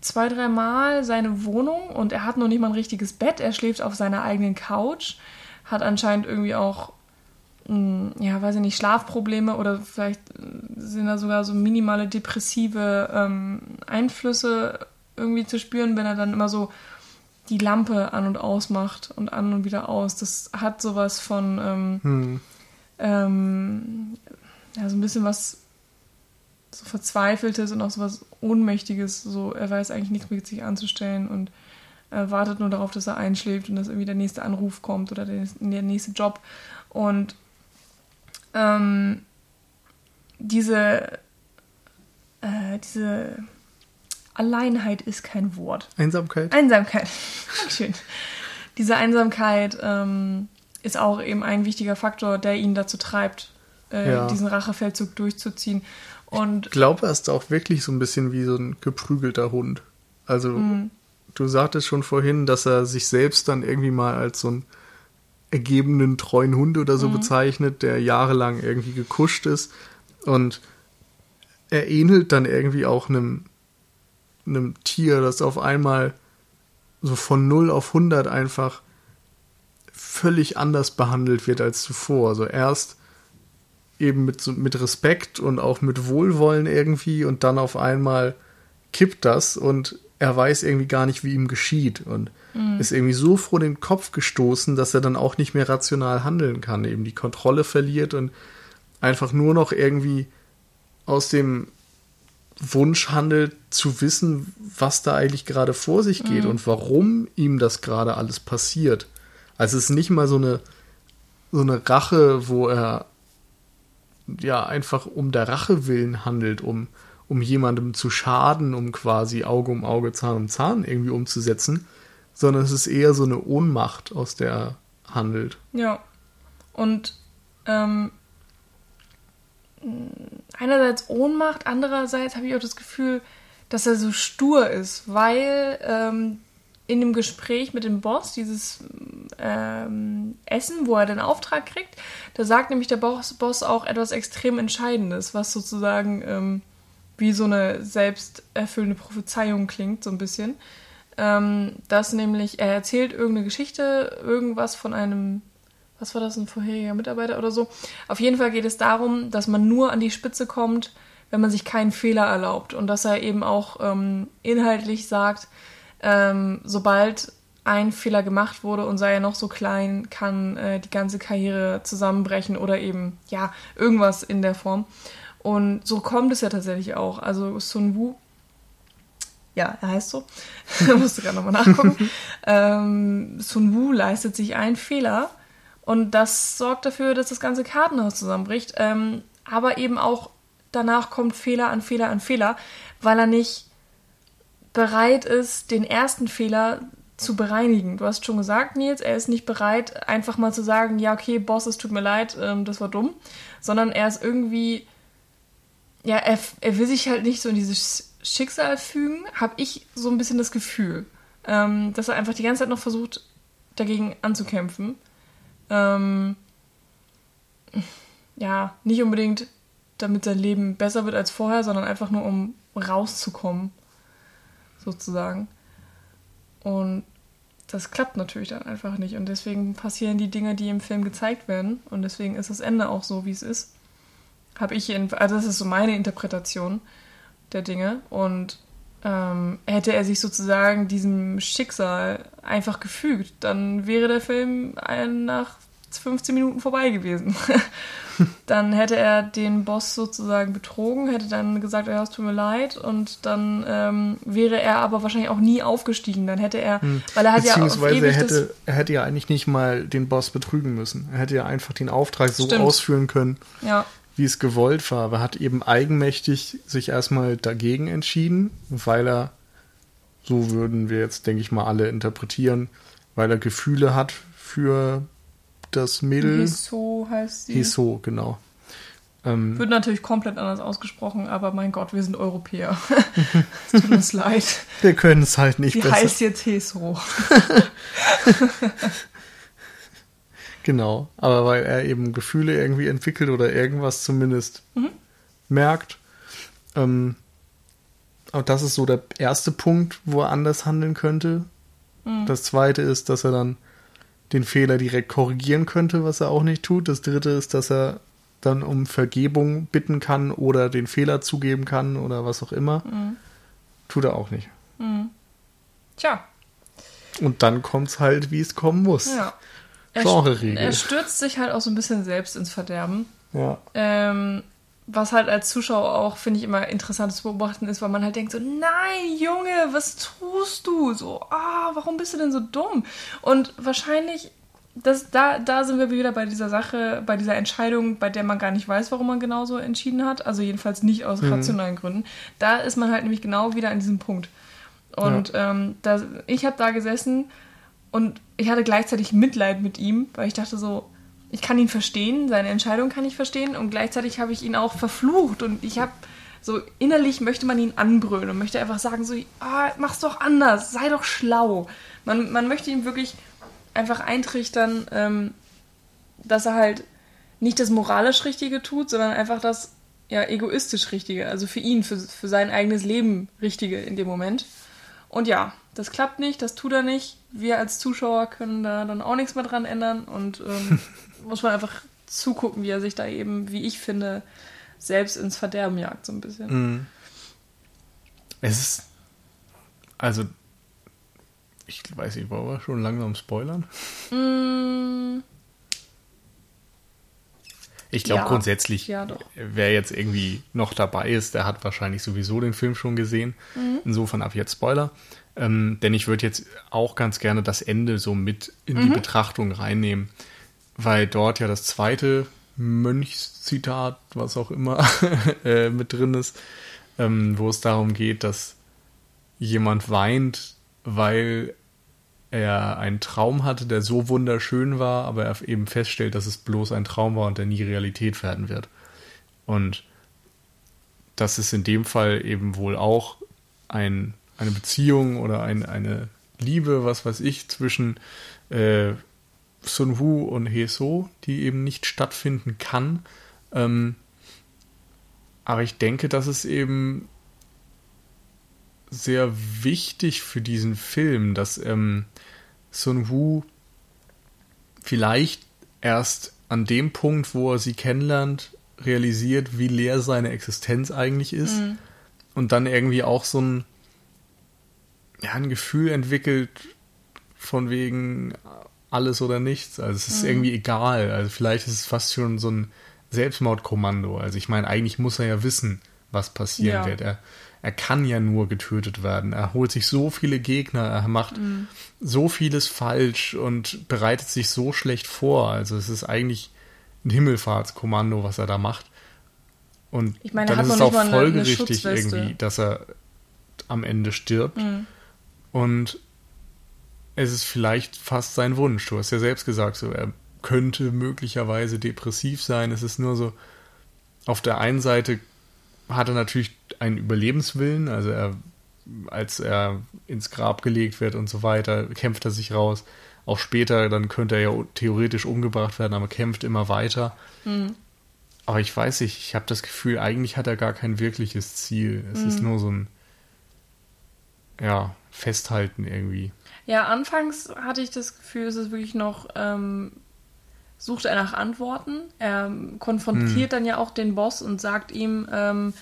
zwei, dreimal seine Wohnung und er hat noch nicht mal ein richtiges Bett. Er schläft auf seiner eigenen Couch, hat anscheinend irgendwie auch, ja, weiß ich nicht, Schlafprobleme oder vielleicht sind da sogar so minimale depressive ähm, Einflüsse irgendwie zu spüren, wenn er dann immer so die Lampe an und aus macht und an und wieder aus. Das hat sowas von ähm, hm. ähm, ja, so ein bisschen was so Verzweifeltes und auch so was Ohnmächtiges. So, er weiß eigentlich nichts mit sich anzustellen und er wartet nur darauf, dass er einschläft und dass irgendwie der nächste Anruf kommt oder der, der nächste Job. Und ähm, diese, äh, diese Alleinheit ist kein Wort. Einsamkeit. Einsamkeit. Schön. Diese Einsamkeit ähm, ist auch eben ein wichtiger Faktor, der ihn dazu treibt, äh, ja. diesen Rachefeldzug durchzuziehen. Und ich glaube, er ist auch wirklich so ein bisschen wie so ein geprügelter Hund. Also, mhm. du sagtest schon vorhin, dass er sich selbst dann irgendwie mal als so einen ergebenen, treuen Hund oder so mhm. bezeichnet, der jahrelang irgendwie gekuscht ist. Und er ähnelt dann irgendwie auch einem, einem Tier, das auf einmal so von 0 auf 100 einfach völlig anders behandelt wird als zuvor. Also erst eben mit, mit Respekt und auch mit Wohlwollen irgendwie und dann auf einmal kippt das und er weiß irgendwie gar nicht, wie ihm geschieht und mhm. ist irgendwie so vor den Kopf gestoßen, dass er dann auch nicht mehr rational handeln kann, eben die Kontrolle verliert und einfach nur noch irgendwie aus dem Wunsch handelt, zu wissen, was da eigentlich gerade vor sich geht mhm. und warum ihm das gerade alles passiert. Also es ist nicht mal so eine, so eine Rache, wo er ja einfach um der Rache willen handelt, um, um jemandem zu schaden, um quasi Auge um Auge, Zahn um Zahn irgendwie umzusetzen, sondern es ist eher so eine Ohnmacht, aus der er handelt. Ja. Und ähm, einerseits Ohnmacht, andererseits habe ich auch das Gefühl, dass er so stur ist, weil ähm, in dem Gespräch mit dem Boss, dieses ähm, Essen, wo er den Auftrag kriegt, da sagt nämlich der Boss, Boss auch etwas extrem Entscheidendes, was sozusagen ähm, wie so eine selbsterfüllende Prophezeiung klingt, so ein bisschen. Ähm, dass nämlich, er erzählt irgendeine Geschichte, irgendwas von einem, was war das, ein vorheriger Mitarbeiter oder so. Auf jeden Fall geht es darum, dass man nur an die Spitze kommt, wenn man sich keinen Fehler erlaubt und dass er eben auch ähm, inhaltlich sagt, ähm, sobald ein Fehler gemacht wurde und sei er noch so klein, kann äh, die ganze Karriere zusammenbrechen oder eben, ja, irgendwas in der Form. Und so kommt es ja tatsächlich auch. Also Sun Wu, ja, er heißt so, musste gerade nochmal nachgucken. ähm, Sun Wu leistet sich einen Fehler und das sorgt dafür, dass das ganze Kartenhaus zusammenbricht. Ähm, aber eben auch danach kommt Fehler an Fehler an Fehler, weil er nicht bereit ist, den ersten Fehler zu bereinigen. Du hast schon gesagt, Nils, er ist nicht bereit, einfach mal zu sagen, ja, okay, Boss, es tut mir leid, ähm, das war dumm, sondern er ist irgendwie, ja, er, er will sich halt nicht so in dieses Schicksal fügen, habe ich so ein bisschen das Gefühl, ähm, dass er einfach die ganze Zeit noch versucht, dagegen anzukämpfen. Ähm, ja, nicht unbedingt, damit sein Leben besser wird als vorher, sondern einfach nur, um rauszukommen, sozusagen. Und das klappt natürlich dann einfach nicht. Und deswegen passieren die Dinge, die im Film gezeigt werden. Und deswegen ist das Ende auch so, wie es ist. Habe ich, also das ist so meine Interpretation der Dinge. Und ähm, hätte er sich sozusagen diesem Schicksal einfach gefügt, dann wäre der Film nach 15 Minuten vorbei gewesen. dann hätte er den Boss sozusagen betrogen, hätte dann gesagt, ja, es tut mir leid und dann ähm, wäre er aber wahrscheinlich auch nie aufgestiegen. Dann hätte er, hm. weil er hat ja Beziehungsweise er hätte, er hätte ja eigentlich nicht mal den Boss betrügen müssen. Er hätte ja einfach den Auftrag so Stimmt. ausführen können, ja. Wie es gewollt war. Aber er hat eben eigenmächtig sich erstmal dagegen entschieden, weil er, so würden wir jetzt, denke ich mal, alle interpretieren, weil er Gefühle hat für das Mädel. Hiso heißt sie. Hiso, genau. Ähm, Wird natürlich komplett anders ausgesprochen, aber mein Gott, wir sind Europäer. es tut uns leid. Wir können es halt nicht Die besser. heißt jetzt Hiso. genau, aber weil er eben Gefühle irgendwie entwickelt oder irgendwas zumindest mhm. merkt. Ähm, aber das ist so der erste Punkt, wo er anders handeln könnte. Mhm. Das zweite ist, dass er dann den Fehler direkt korrigieren könnte, was er auch nicht tut. Das dritte ist, dass er dann um Vergebung bitten kann oder den Fehler zugeben kann oder was auch immer. Mhm. Tut er auch nicht. Mhm. Tja. Und dann kommt es halt, wie es kommen muss. Ja. Genre-Regel. Er stürzt sich halt auch so ein bisschen selbst ins Verderben. Ja. Ähm, was halt als Zuschauer auch, finde ich, immer interessant zu beobachten ist, weil man halt denkt so, nein, Junge, was tust du? So, ah, warum bist du denn so dumm? Und wahrscheinlich, das, da, da sind wir wieder bei dieser Sache, bei dieser Entscheidung, bei der man gar nicht weiß, warum man genauso entschieden hat. Also jedenfalls nicht aus mhm. rationalen Gründen. Da ist man halt nämlich genau wieder an diesem Punkt. Und ja. ähm, da, ich habe da gesessen und ich hatte gleichzeitig Mitleid mit ihm, weil ich dachte so, ich kann ihn verstehen, seine Entscheidung kann ich verstehen und gleichzeitig habe ich ihn auch verflucht und ich habe so innerlich möchte man ihn anbrüllen und möchte einfach sagen so, ah, mach's doch anders, sei doch schlau. Man, man möchte ihm wirklich einfach eintrichtern, ähm, dass er halt nicht das moralisch Richtige tut, sondern einfach das ja egoistisch Richtige, also für ihn, für, für sein eigenes Leben Richtige in dem Moment. Und ja, das klappt nicht, das tut er nicht. Wir als Zuschauer können da dann auch nichts mehr dran ändern und ähm, muss man einfach zugucken, wie er sich da eben, wie ich finde, selbst ins Verderben jagt, so ein bisschen. Mhm. Es ist. Also. Ich weiß nicht, wollen wir schon langsam spoilern? Mm. Ich glaube ja. grundsätzlich, ja, wer jetzt irgendwie noch dabei ist, der hat wahrscheinlich sowieso den Film schon gesehen. Mhm. Insofern ab jetzt Spoiler. Ähm, denn ich würde jetzt auch ganz gerne das Ende so mit in mhm. die Betrachtung reinnehmen weil dort ja das zweite Mönchszitat, was auch immer, äh, mit drin ist, ähm, wo es darum geht, dass jemand weint, weil er einen Traum hatte, der so wunderschön war, aber er eben feststellt, dass es bloß ein Traum war und der nie Realität werden wird. Und das ist in dem Fall eben wohl auch ein, eine Beziehung oder ein, eine Liebe, was weiß ich, zwischen äh, Sun Wu und He So, die eben nicht stattfinden kann. Ähm, aber ich denke, dass es eben sehr wichtig für diesen Film, dass ähm, Sun Wu vielleicht erst an dem Punkt, wo er sie kennenlernt, realisiert, wie leer seine Existenz eigentlich ist. Mhm. Und dann irgendwie auch so ein, ja, ein Gefühl entwickelt von wegen alles oder nichts. Also es ist Mhm. irgendwie egal. Also vielleicht ist es fast schon so ein Selbstmordkommando. Also ich meine, eigentlich muss er ja wissen, was passieren Ja. wird. Er, er kann ja nur getötet werden. Er holt sich so viele Gegner, er macht Mhm. so vieles falsch und bereitet sich so schlecht vor. Also es ist eigentlich ein Himmelfahrtskommando, was er da macht. Und Ich meine, dann ist es auch folgerichtig irgendwie, dass er am Ende stirbt. Mhm. Und es ist vielleicht fast sein Wunsch. Du hast ja selbst gesagt, so er könnte möglicherweise depressiv sein. Es ist nur so, auf der einen Seite hat er natürlich einen Überlebenswillen, also er, als er ins Grab gelegt wird und so weiter, kämpft er sich raus. Auch später, dann könnte er ja theoretisch umgebracht werden, aber kämpft immer weiter. Mhm. Aber ich weiß nicht, ich habe das Gefühl, eigentlich hat er gar kein wirkliches Ziel. Es ist Mhm. nur so ein, ja, Festhalten irgendwie. Ja, anfangs hatte ich das Gefühl, es ist wirklich noch, ähm, sucht er nach Antworten. Er konfrontiert dann ja auch den Boss und sagt ihm, ähm,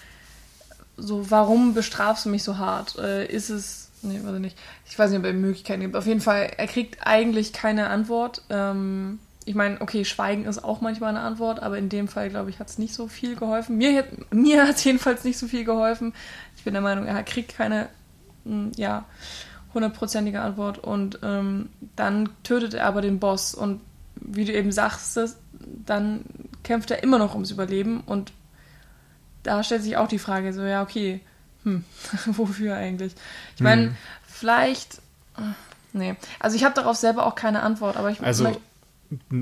so, warum bestrafst du mich so hart? Äh, ist es, nee, weiß ich nicht. Ich weiß nicht, ob er Möglichkeiten gibt. Auf jeden Fall, er kriegt eigentlich keine Antwort. Ähm, ich meine, okay, Schweigen ist auch manchmal eine Antwort, aber in dem Fall, glaube ich, hat es nicht so viel geholfen. Mir, hat- mir hat es jedenfalls nicht so viel geholfen. Ich bin der Meinung, er kriegt keine, ja, hundertprozentige Antwort und ähm, dann tötet er aber den Boss und wie du eben sagst, dann kämpft er immer noch ums Überleben und da stellt sich auch die Frage so, ja, okay, hm, wofür eigentlich? Ich meine, Hm. vielleicht, nee, also ich habe darauf selber auch keine Antwort, aber ich Also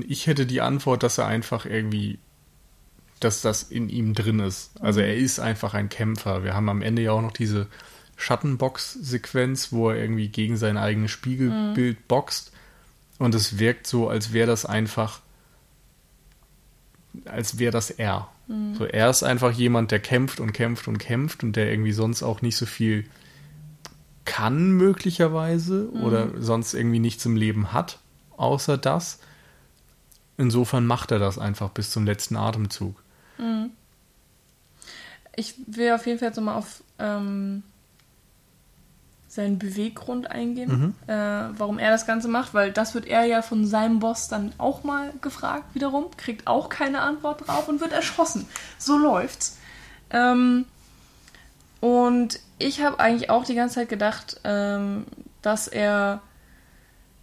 ich hätte die Antwort, dass er einfach irgendwie, dass das in ihm drin ist. Also er ist einfach ein Kämpfer. Wir haben am Ende ja auch noch diese Schattenbox-Sequenz, wo er irgendwie gegen sein eigenes Spiegelbild boxt. Und es wirkt so, als wäre das einfach, als wäre das er. So, er ist einfach jemand, der kämpft und kämpft und kämpft und der irgendwie sonst auch nicht so viel kann, möglicherweise, oder sonst irgendwie nichts im Leben hat, außer das. Insofern macht er das einfach bis zum letzten Atemzug. ich will auf jeden Fall jetzt nochmal auf ähm, seinen Beweggrund eingehen, äh, warum er das Ganze macht, weil das wird er ja von seinem Boss dann auch mal gefragt wiederum, kriegt auch keine Antwort drauf und wird erschossen. So läuft's. Ähm, und ich habe eigentlich auch die ganze Zeit gedacht, ähm, dass er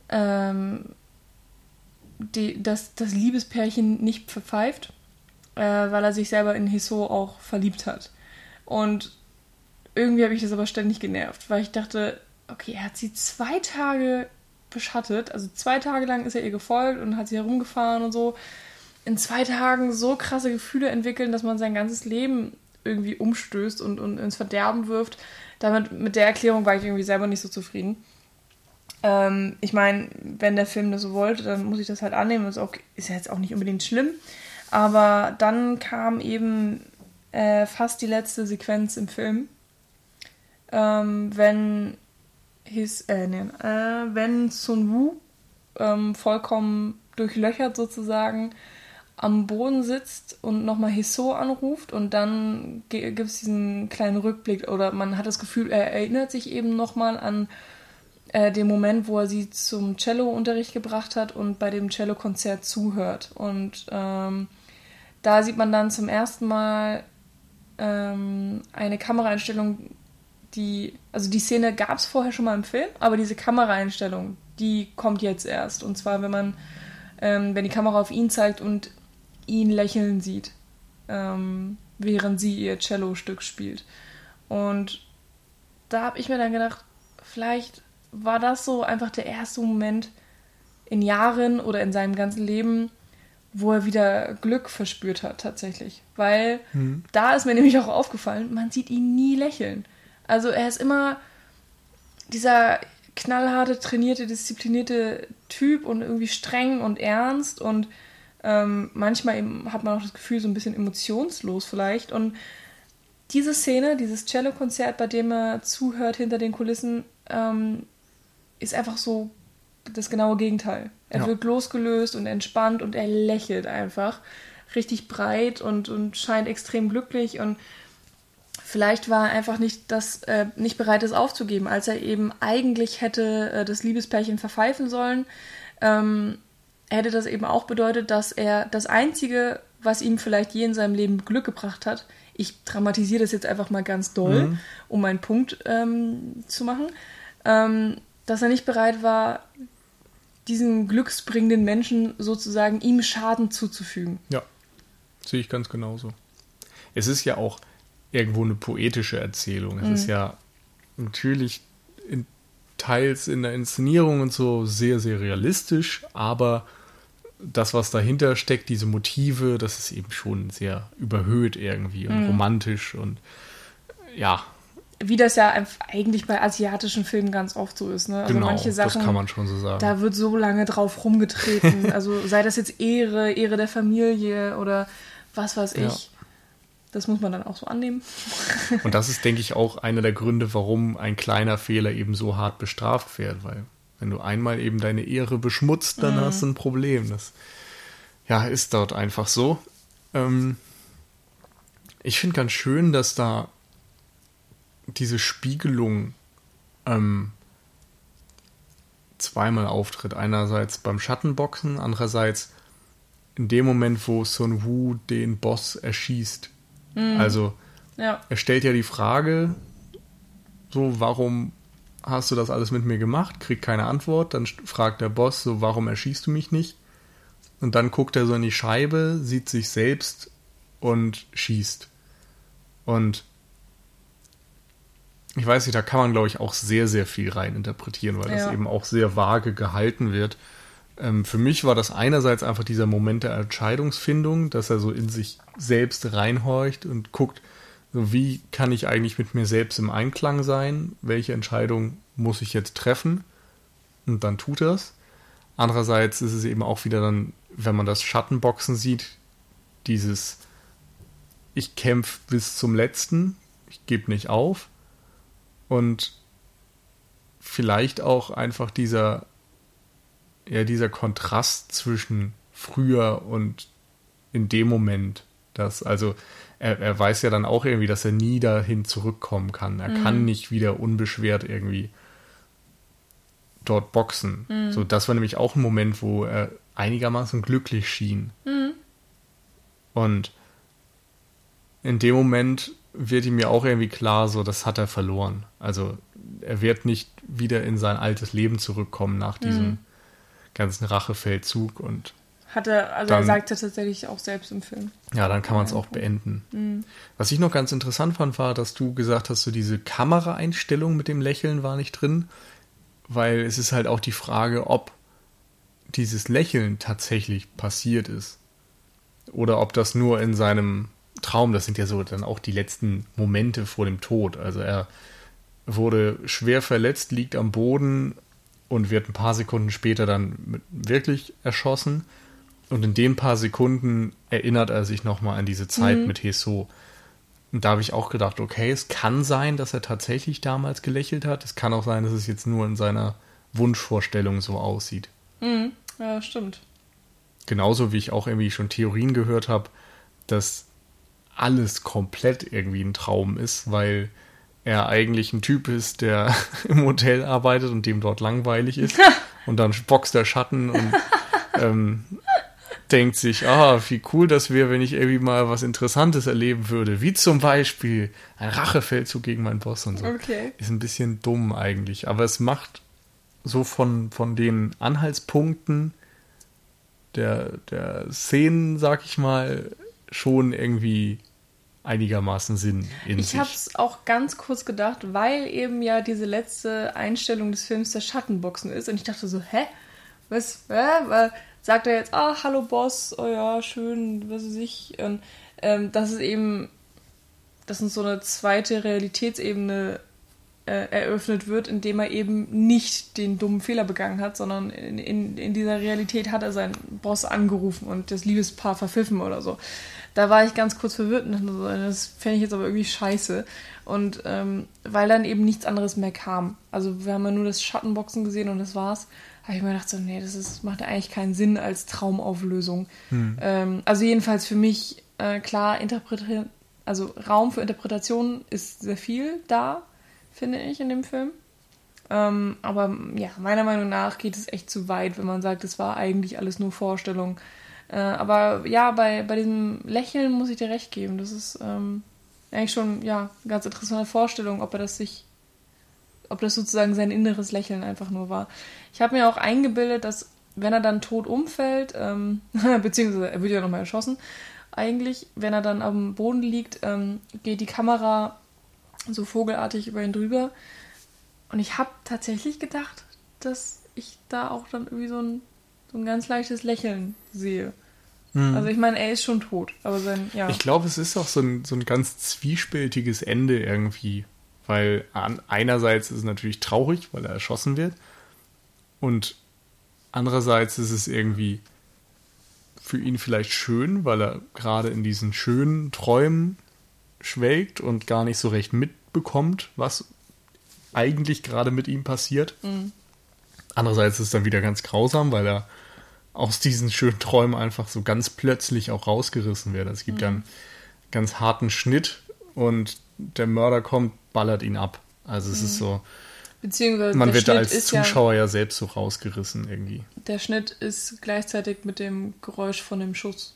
ähm, die, dass das Liebespärchen nicht verpfeift, äh, weil er sich selber in Hiso auch verliebt hat. Und irgendwie habe ich das aber ständig genervt, weil ich dachte, okay, er hat sie zwei Tage beschattet, also zwei Tage lang ist er ihr gefolgt und hat sie herumgefahren und so. In zwei Tagen so krasse Gefühle entwickeln, dass man sein ganzes Leben irgendwie umstößt und, und ins Verderben wirft. Damit, mit der Erklärung war ich irgendwie selber nicht so zufrieden. Ähm, ich meine, wenn der Film das so wollte, dann muss ich das halt annehmen. Ist, auch, ist ja jetzt auch nicht unbedingt schlimm. Aber dann kam eben äh, fast die letzte Sequenz im Film, ähm, wenn his, äh, nee, äh, wenn Sun Wu ähm, vollkommen durchlöchert sozusagen am Boden sitzt und nochmal Hiso anruft und dann gibt es diesen kleinen Rückblick oder man hat das Gefühl, er erinnert sich eben nochmal an äh, den Moment, wo er sie zum Cello-Unterricht gebracht hat und bei dem Cello-Konzert zuhört. Und ähm, da sieht man dann zum ersten Mal ähm, eine Kameraeinstellung, die, also die Szene gab es vorher schon mal im Film, aber diese Kameraeinstellung, die kommt jetzt erst. Und zwar, wenn man, ähm, wenn die Kamera auf ihn zeigt und ihn lächeln sieht, ähm, während sie ihr Cello-Stück spielt. Und da habe ich mir dann gedacht, vielleicht war das so einfach der erste Moment in Jahren oder in seinem ganzen Leben, wo er wieder Glück verspürt hat tatsächlich. Weil Mhm. da ist mir nämlich auch aufgefallen, man sieht ihn nie lächeln. Also er ist immer dieser knallharte, trainierte, disziplinierte Typ und irgendwie streng und ernst und ähm, manchmal eben hat man auch das Gefühl, so ein bisschen emotionslos vielleicht. Und diese Szene, dieses Cello-Konzert, bei dem er zuhört hinter den Kulissen, ähm, ist einfach so das genaue Gegenteil. Er Ja. wirkt losgelöst und entspannt und er lächelt einfach richtig breit und, und scheint extrem glücklich und vielleicht war er einfach nicht, das, äh, nicht bereit, es aufzugeben, als er eben eigentlich hätte äh, das Liebespärchen verpfeifen sollen. Ähm, hätte das eben auch bedeutet, dass er das Einzige, was ihm vielleicht je in seinem Leben Glück gebracht hat, ich dramatisiere das jetzt einfach mal ganz doll, mhm. um einen Punkt ähm, zu machen, ähm, dass er nicht bereit war, diesen glücksbringenden Menschen sozusagen ihm Schaden zuzufügen. Ja, sehe ich ganz genauso. Es ist ja auch irgendwo eine poetische Erzählung. Es mhm. ist ja natürlich in, teils in der Inszenierung und so sehr, sehr realistisch, aber das, was dahinter steckt, diese Motive, das ist eben schon sehr überhöht irgendwie und mhm. romantisch und ja, wie das ja eigentlich bei asiatischen Filmen ganz oft so ist. Ne? Also genau, manche Sachen, das kann man schon so sagen. Da wird so lange drauf rumgetreten. also sei das jetzt Ehre, Ehre der Familie oder was weiß ich. Ja. Das muss man dann auch so annehmen. Und das ist, denke ich, auch einer der Gründe, warum ein kleiner Fehler eben so hart bestraft wird, weil wenn du einmal eben deine Ehre beschmutzt, dann mhm. hast du ein Problem. Das ja, ist dort einfach so. Ähm, ich finde ganz schön, dass da diese Spiegelung ähm, zweimal auftritt. Einerseits beim Schattenboxen, andererseits in dem Moment, wo Sun Wu den Boss erschießt. Mhm. Also ja. er stellt ja die Frage, so warum hast du das alles mit mir gemacht? Kriegt keine Antwort. Dann fragt der Boss so, warum erschießt du mich nicht? Und dann guckt er so in die Scheibe, sieht sich selbst und schießt. Und ich weiß nicht, da kann man, glaube ich, auch sehr, sehr viel reininterpretieren, weil ja. das eben auch sehr vage gehalten wird. Ähm, für mich war das einerseits einfach dieser Moment der Entscheidungsfindung, dass er so in sich selbst reinhorcht und guckt, so wie kann ich eigentlich mit mir selbst im Einklang sein? Welche Entscheidung muss ich jetzt treffen? Und dann tut er es. Andererseits ist es eben auch wieder dann, wenn man das Schattenboxen sieht, dieses ich kämpfe bis zum letzten, ich gebe nicht auf und vielleicht auch einfach dieser, ja, dieser Kontrast zwischen früher und in dem Moment. Dass, also, er, er weiß ja dann auch irgendwie, dass er nie dahin zurückkommen kann. Er mhm. kann nicht wieder unbeschwert irgendwie dort boxen. Mhm. So, das war nämlich auch ein Moment, wo er einigermaßen glücklich schien. Mhm. Und in dem Moment wird ihm ja auch irgendwie klar, so, das hat er verloren. Also er wird nicht wieder in sein altes Leben zurückkommen nach diesem mhm. Ganzen Rachefeldzug und hat er, also dann, er sagt es tatsächlich auch selbst im Film. Ja, dann kann man es auch beenden. Mhm. Was ich noch ganz interessant fand, war, dass du gesagt hast, so diese Kameraeinstellung mit dem Lächeln war nicht drin, weil es ist halt auch die Frage, ob dieses Lächeln tatsächlich passiert ist. Oder ob das nur in seinem Traum, das sind ja so dann auch die letzten Momente vor dem Tod. Also er wurde schwer verletzt, liegt am Boden und wird ein paar Sekunden später dann wirklich erschossen. Und in den paar Sekunden erinnert er sich nochmal an diese Zeit mhm. mit Heso. Und da habe ich auch gedacht, okay, es kann sein, dass er tatsächlich damals gelächelt hat. Es kann auch sein, dass es jetzt nur in seiner Wunschvorstellung so aussieht. Mhm. Ja, stimmt. Genauso wie ich auch irgendwie schon Theorien gehört habe, dass alles komplett irgendwie ein Traum ist, weil er eigentlich ein Typ ist, der im Hotel arbeitet und dem dort langweilig ist. und dann boxt der Schatten und ähm, denkt sich, ah, wie cool das wäre, wenn ich irgendwie mal was Interessantes erleben würde. Wie zum Beispiel ein Rachefeldzug gegen meinen Boss und so. Okay. Ist ein bisschen dumm eigentlich. Aber es macht so von, von den Anhaltspunkten der, der Szenen, sag ich mal, schon irgendwie einigermaßen Sinn in ich sich. Ich habe es auch ganz kurz gedacht, weil eben ja diese letzte Einstellung des Films der Schattenboxen ist und ich dachte so, hä? Was? Hä? Sagt er jetzt, ah, hallo Boss, oh ja, schön, was weiß ich. Und ähm, das ist eben, dass uns so eine zweite Realitätsebene äh, eröffnet wird, indem er eben nicht den dummen Fehler begangen hat, sondern in, in, in dieser Realität hat er seinen Boss angerufen und das Liebespaar verpfiffen oder so. Da war ich ganz kurz verwirrt und so, das fände ich jetzt aber irgendwie scheiße. Und ähm, weil dann eben nichts anderes mehr kam. Also wir haben ja nur das Schattenboxen gesehen und das war's. habe ich mir gedacht, so, nee, das ist, macht eigentlich keinen Sinn als Traumauflösung. Hm. Ähm, also jedenfalls für mich äh, klar, interpretieren, also Raum für Interpretation ist sehr viel da, finde ich, in dem Film. Ähm, aber ja, meiner Meinung nach geht es echt zu weit, wenn man sagt, es war eigentlich alles nur Vorstellung. Äh, aber ja, bei, bei diesem Lächeln muss ich dir recht geben. Das ist ähm, eigentlich schon ja, eine ganz interessante Vorstellung, ob er das sich, ob das sozusagen sein inneres Lächeln einfach nur war. Ich habe mir auch eingebildet, dass wenn er dann tot umfällt, ähm, beziehungsweise er wird ja nochmal erschossen, eigentlich, wenn er dann am Boden liegt, ähm, geht die Kamera so vogelartig über ihn drüber. Und ich habe tatsächlich gedacht, dass ich da auch dann irgendwie so ein, so ein ganz leichtes Lächeln sehe. Mhm. Also ich meine, er ist schon tot, aber sein, ja. Ich glaube, es ist auch so ein, so ein ganz zwiespältiges Ende irgendwie. Weil an, einerseits ist es natürlich traurig, weil er erschossen wird. Und andererseits ist es irgendwie für ihn vielleicht schön, weil er gerade in diesen schönen Träumen schwelgt und gar nicht so recht mitbekommt, was eigentlich gerade mit ihm passiert. Mhm. Andererseits ist es dann wieder ganz grausam, weil er aus diesen schönen Träumen einfach so ganz plötzlich auch rausgerissen wird. Es gibt mhm. ja einen ganz harten Schnitt und der Mörder kommt, ballert ihn ab. Also es mhm. ist so, Beziehungsweise man wird da als Zuschauer ja, ja, selbst so rausgerissen irgendwie. Der Schnitt ist gleichzeitig mit dem Geräusch von dem Schuss.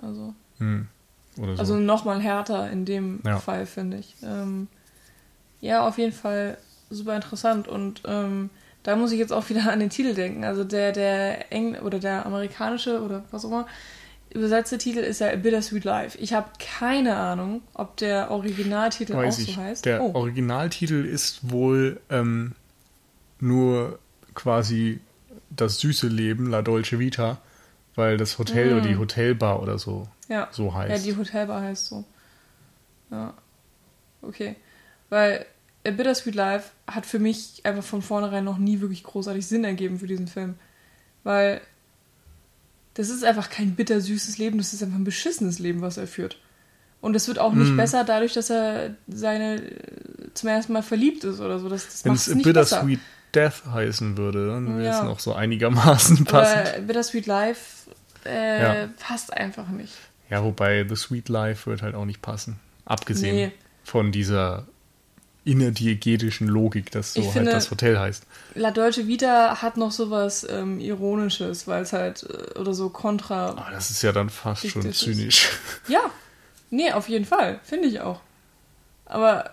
Also, hm. so. also nochmal härter in dem ja. Fall, finde ich. Ähm, ja, auf jeden Fall super interessant. Und ähm, da muss ich jetzt auch wieder an den Titel denken. Also der, der Engl oder der amerikanische oder was auch immer, übersetzte Titel ist ja A Bittersweet Life. Ich habe keine Ahnung, ob der Originaltitel Weiß auch ich. so heißt. Der oh. Originaltitel ist wohl ähm, nur quasi das süße Leben, La Dolce Vita, weil das Hotel mm. oder die Hotelbar oder so ja. so heißt. Ja, die Hotelbar heißt so. Ja. Okay. Weil A Bittersweet Life hat für mich einfach von vornherein noch nie wirklich großartig Sinn ergeben für diesen Film. Weil das ist einfach kein bittersüßes Leben, das ist einfach ein beschissenes Leben, was er führt. Und es wird auch nicht mm. besser dadurch, dass er seine zum ersten Mal verliebt ist oder so. Das, das Wenn es Bittersweet Death heißen würde, dann wäre es ja. noch so einigermaßen passend. Aber Bittersweet Life äh, ja. passt einfach nicht. Ja, wobei The Sweet Life wird halt auch nicht passen. Abgesehen nee. von dieser innerdiegetischen Logik, dass so ich halt finde, das Hotel heißt. La Dolce Vita hat noch sowas ähm, Ironisches, weil es halt, äh, oder so kontra. Oh, das ist ja dann fast schon zynisch. Ist. Ja, nee, auf jeden Fall, finde ich auch. Aber,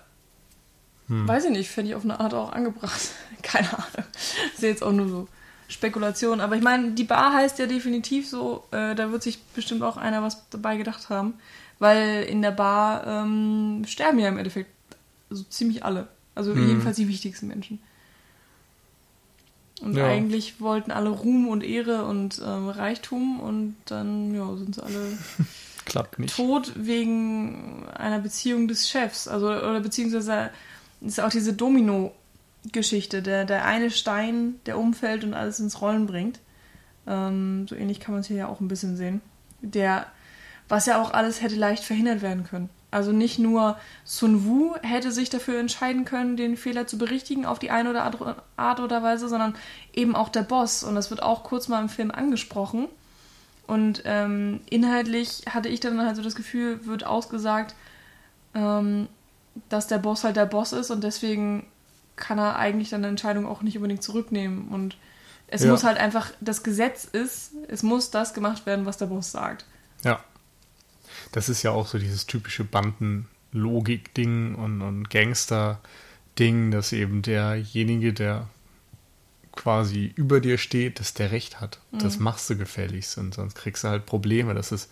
hm. weiß ich nicht, finde ich auf eine Art auch angebracht. Keine Ahnung. Das ist jetzt auch nur so Spekulation. Aber ich meine, die Bar heißt ja definitiv so, äh, da wird sich bestimmt auch einer was dabei gedacht haben. Weil in der Bar ähm, sterben ja im Endeffekt so ziemlich alle. Also mhm. jedenfalls die wichtigsten Menschen. Und ja. eigentlich wollten alle Ruhm und Ehre und ähm, Reichtum und dann ja, sind sie alle Klappt nicht. tot wegen einer Beziehung des Chefs. Also, oder beziehungsweise ist auch diese Domino-Geschichte, der, der eine Stein, der umfällt und alles ins Rollen bringt. Ähm, so ähnlich kann man es hier ja auch ein bisschen sehen. Der, was ja auch alles hätte leicht verhindert werden können. Also nicht nur Sun Wu hätte sich dafür entscheiden können, den Fehler zu berichtigen auf die eine oder andere Art oder Weise, sondern eben auch der Boss. Und das wird auch kurz mal im Film angesprochen. Und ähm, inhaltlich hatte ich dann halt so das Gefühl, wird ausgesagt, ähm, dass der Boss halt der Boss ist und deswegen kann er eigentlich dann eine Entscheidung auch nicht unbedingt zurücknehmen. Und es ja. muss halt einfach, das Gesetz ist, es muss das gemacht werden, was der Boss sagt. Ja das ist ja auch so dieses typische Bandenlogik-Ding und, und Gangster-Ding, dass eben derjenige, der quasi über dir steht, dass der Recht hat. Mhm. Das machst du gefälligst und sonst kriegst du halt Probleme. Das ist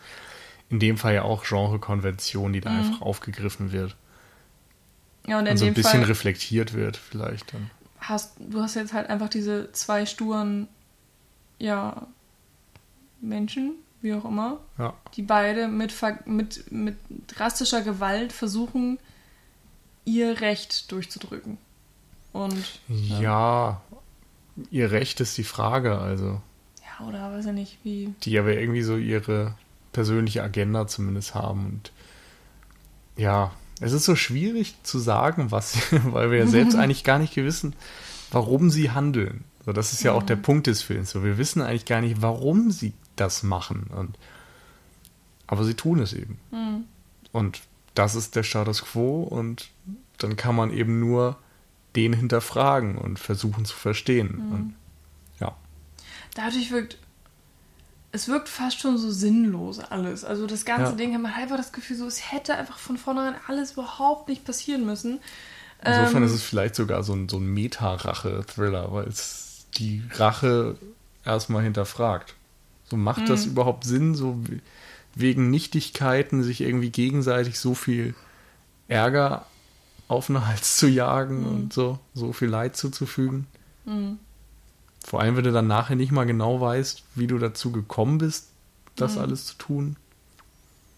in dem Fall ja auch Genrekonvention, die da mhm. einfach aufgegriffen wird. Ja, und, in und so ein bisschen Fall reflektiert wird vielleicht dann. Hast, du hast jetzt halt einfach diese zwei sturen, ja, Menschen, wie auch immer, ja. die beide mit, mit, mit drastischer Gewalt versuchen, ihr Recht durchzudrücken. Und. Ja, ja, ihr Recht ist die Frage, also. Ja, oder weiß ich nicht, wie. Die aber irgendwie so ihre persönliche Agenda zumindest haben und. Ja, es ist so schwierig zu sagen, was, weil wir ja selbst eigentlich gar nicht wissen, warum sie handeln. So, das ist ja auch der Punkt des Films. So, wir wissen eigentlich gar nicht, warum sie das machen. Und, aber sie tun es eben. Mhm. Und das ist der Status quo und dann kann man eben nur den hinterfragen und versuchen zu verstehen. Mhm. Und, ja. Dadurch wirkt. Es wirkt fast schon so sinnlos alles. Also das ganze Ja. Ding hat man einfach das Gefühl, so es hätte einfach von vornherein alles überhaupt nicht passieren müssen. Insofern Ähm, ist es vielleicht sogar so ein, so ein Meta-Rache-Thriller, weil es die Rache erstmal hinterfragt. So macht das Mhm. überhaupt Sinn, so we- wegen Nichtigkeiten sich irgendwie gegenseitig so viel Ärger auf den Hals zu jagen und so, so viel Leid zuzufügen? Mhm. Vor allem, wenn du dann nachher nicht mal genau weißt, wie du dazu gekommen bist, das Mhm. alles zu tun.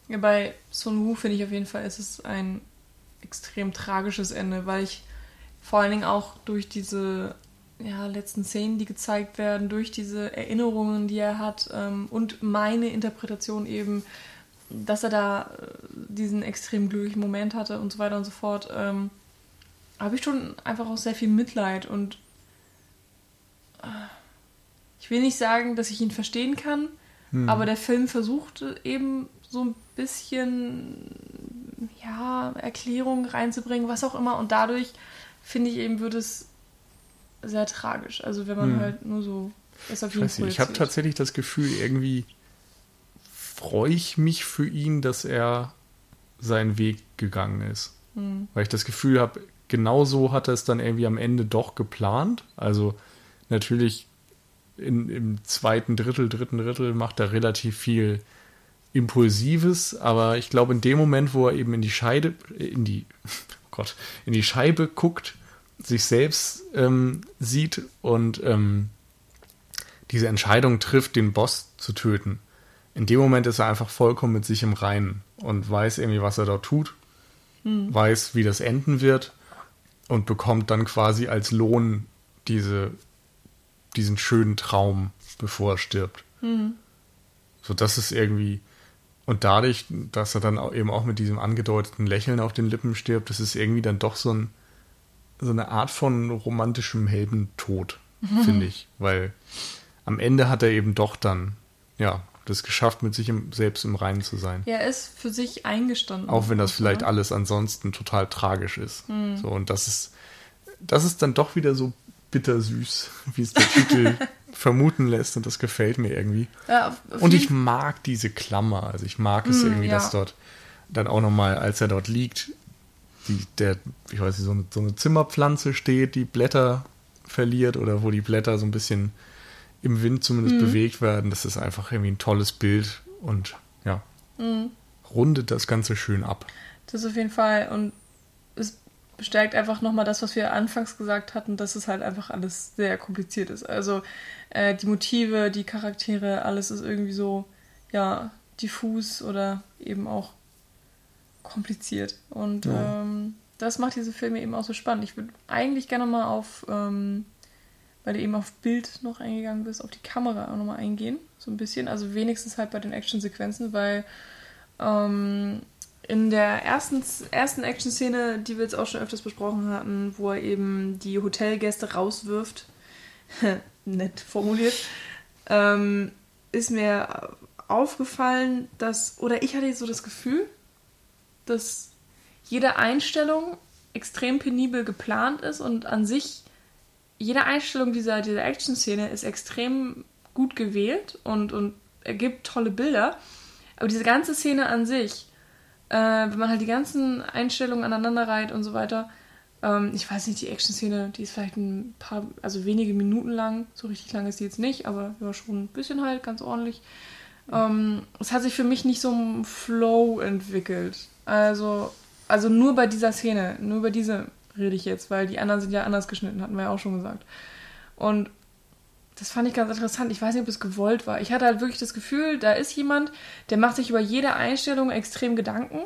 Ja, bei Sun Wu finde ich auf jeden Fall, ist es ein extrem tragisches Ende, weil ich vor allen Dingen auch durch diese ja, letzten Szenen, die gezeigt werden, durch diese Erinnerungen, die er hat ähm, und meine Interpretation eben, dass er da äh, diesen extrem glücklichen Moment hatte und so weiter und so fort, ähm, habe ich schon einfach auch sehr viel Mitleid und äh, ich will nicht sagen, dass ich ihn verstehen kann, Hm. aber der Film versucht eben so ein bisschen ja, Erklärung reinzubringen, was auch immer. Und dadurch, finde ich eben, wird es sehr tragisch. Also wenn man Hm. halt nur so das auf weiß nicht, ich habe tatsächlich das Gefühl, irgendwie freue ich mich für ihn, dass er seinen Weg gegangen ist. Hm. Weil ich das Gefühl habe, genau so hat er es dann irgendwie am Ende doch geplant. Also natürlich in, im zweiten Drittel, dritten Drittel macht er relativ viel Impulsives, aber ich glaube, in dem Moment, wo er eben in die Scheide, in die, oh Gott, in die Scheibe guckt, sich selbst ähm, sieht und ähm, diese Entscheidung trifft, den Boss zu töten. In dem Moment ist er einfach vollkommen mit sich im Reinen und weiß irgendwie, was er dort tut, weiß, wie das enden wird und bekommt dann quasi als Lohn diese, diesen schönen Traum, bevor er stirbt. So, das ist irgendwie. Und dadurch, dass er dann auch eben auch mit diesem angedeuteten Lächeln auf den Lippen stirbt, das ist irgendwie dann doch so, ein, so eine Art von romantischem Heldentod, finde ich. Weil am Ende hat er eben doch dann, ja, das geschafft, mit sich im, selbst im Reinen zu sein. Er ist für sich eingestanden. Auch wenn das vielleicht ne? alles ansonsten total tragisch ist. Hm. So, und das ist, das ist dann doch wieder so bittersüß, wie es der Titel vermuten lässt. Und das gefällt mir irgendwie. Ja, auf, auf Und ich mag diese Klammer. Also ich mag es Mm, irgendwie, ja. dass dort dann auch nochmal, als er dort liegt, die, der, ich weiß nicht, so eine, so eine Zimmerpflanze steht, die Blätter verliert oder wo die Blätter so ein bisschen im Wind zumindest Mhm. bewegt werden. Das ist einfach irgendwie ein tolles Bild und ja, Mhm. rundet das Ganze schön ab. Das auf jeden Fall. Und es bestärkt einfach nochmal das, was wir anfangs gesagt hatten, dass es halt einfach alles sehr kompliziert ist. Also äh, die Motive, die Charaktere, alles ist irgendwie so, ja, diffus oder eben auch kompliziert. Und Ja. ähm, das macht diese Filme eben auch so spannend. Ich würde eigentlich gerne mal auf, ähm, weil du eben auf Bild noch eingegangen bist, auf die Kamera auch nochmal eingehen. So ein bisschen. Also wenigstens halt bei den Actionsequenzen, weil ähm, in der ersten, ersten Action-Szene, die wir jetzt auch schon öfters besprochen hatten, wo er eben die Hotelgäste rauswirft, nett formuliert, ähm, ist mir aufgefallen, dass, oder ich hatte so das Gefühl, dass jede Einstellung extrem penibel geplant ist und an sich jede Einstellung dieser, dieser Action-Szene ist extrem gut gewählt und, und ergibt tolle Bilder. Aber diese ganze Szene an sich, äh, wenn man halt die ganzen Einstellungen aneinander reiht und so weiter, ähm, ich weiß nicht, die Action-Szene, die ist vielleicht ein paar, also wenige Minuten lang, so richtig lang ist die jetzt nicht, aber ja, schon ein bisschen halt, ganz ordentlich. Ähm, es hat sich für mich nicht so ein Flow entwickelt. Also, also nur bei dieser Szene, nur über diese rede ich jetzt, weil die anderen sind ja anders geschnitten, hatten wir ja auch schon gesagt. Und das fand ich ganz interessant. Ich weiß nicht, ob es gewollt war. Ich hatte halt wirklich das Gefühl, da ist jemand, der macht sich über jede Einstellung extrem Gedanken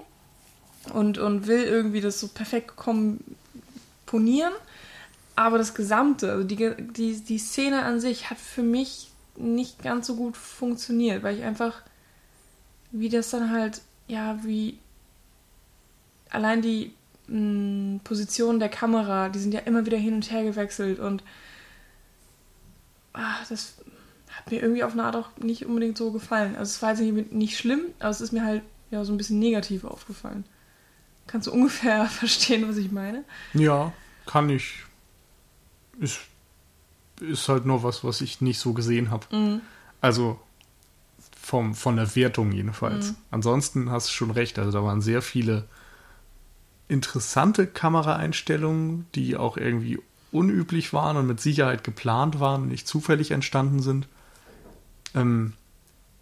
und, und will irgendwie das so perfekt komponieren. Aber das Gesamte, also die, die, die Szene an sich hat für mich nicht ganz so gut funktioniert, weil ich einfach, wie das dann halt, ja, wie allein die mh, Position der Kamera, die sind ja immer wieder hin und her gewechselt und ah, das hat mir irgendwie auf eine Art auch nicht unbedingt so gefallen. Also es war jetzt nicht, nicht schlimm, aber es ist mir halt ja so ein bisschen negativ aufgefallen. Kannst du ungefähr verstehen, was ich meine? Ja, kann ich. Ist, ist halt nur was, was ich nicht so gesehen habe. Mhm. Also vom, von der Wertung jedenfalls. Mhm. Ansonsten hast du schon recht. Also da waren sehr viele interessante Kameraeinstellungen, die auch irgendwie unüblich waren und mit Sicherheit geplant waren und nicht zufällig entstanden sind. Ähm,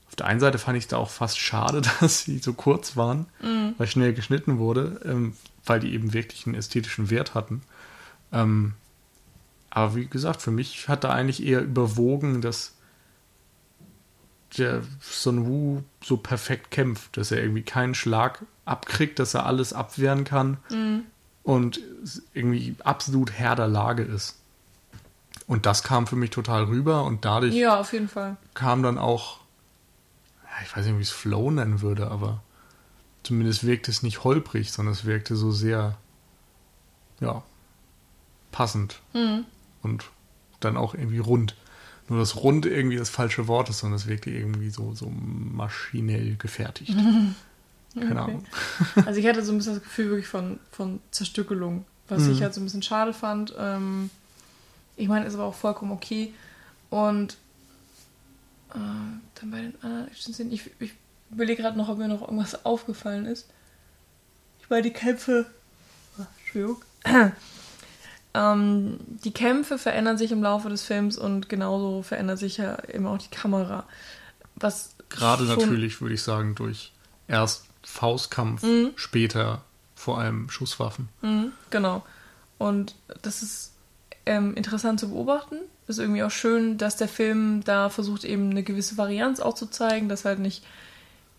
auf der einen Seite fand ich es da auch fast schade, dass sie so kurz waren, Mhm. weil schnell geschnitten wurde, ähm, weil die eben wirklich einen ästhetischen Wert hatten. Ähm, aber wie gesagt, für mich hat da eigentlich eher überwogen, dass der Sun Wu so perfekt kämpft, dass er irgendwie keinen Schlag abkriegt, dass er alles abwehren kann Mhm. und irgendwie absolut Herr der Lage ist. Und das kam für mich total rüber und dadurch Ja, auf jeden Fall. kam dann auch, ich weiß nicht, wie ich es Flow nennen würde, aber zumindest wirkte es nicht holprig, sondern es wirkte so sehr, ja, passend Mhm. und dann auch irgendwie rund. Nur das rund irgendwie das falsche Wort ist, sondern es wirkte irgendwie so, so maschinell gefertigt. Keine Okay. Ahnung. Also ich hatte so ein bisschen das Gefühl wirklich von, von Zerstückelung, was Mhm. ich halt so ein bisschen schade fand. Ähm, ich meine, ist aber auch vollkommen okay. Und äh, dann bei den anderen Action-Szenen, ich, ich überlege gerade noch, ob mir noch irgendwas aufgefallen ist. Ich meine, die Kämpfe. Ah, Entschuldigung. Ähm, die Kämpfe verändern sich im Laufe des Films und genauso verändert sich ja eben auch die Kamera. Was Gerade natürlich, würde ich sagen, durch erst Faustkampf, Mhm. später vor allem Schusswaffen. Mhm, genau. Und das ist ähm, interessant zu beobachten. Ist irgendwie auch schön, dass der Film da versucht, eben eine gewisse Varianz auch zu zeigen, dass halt nicht,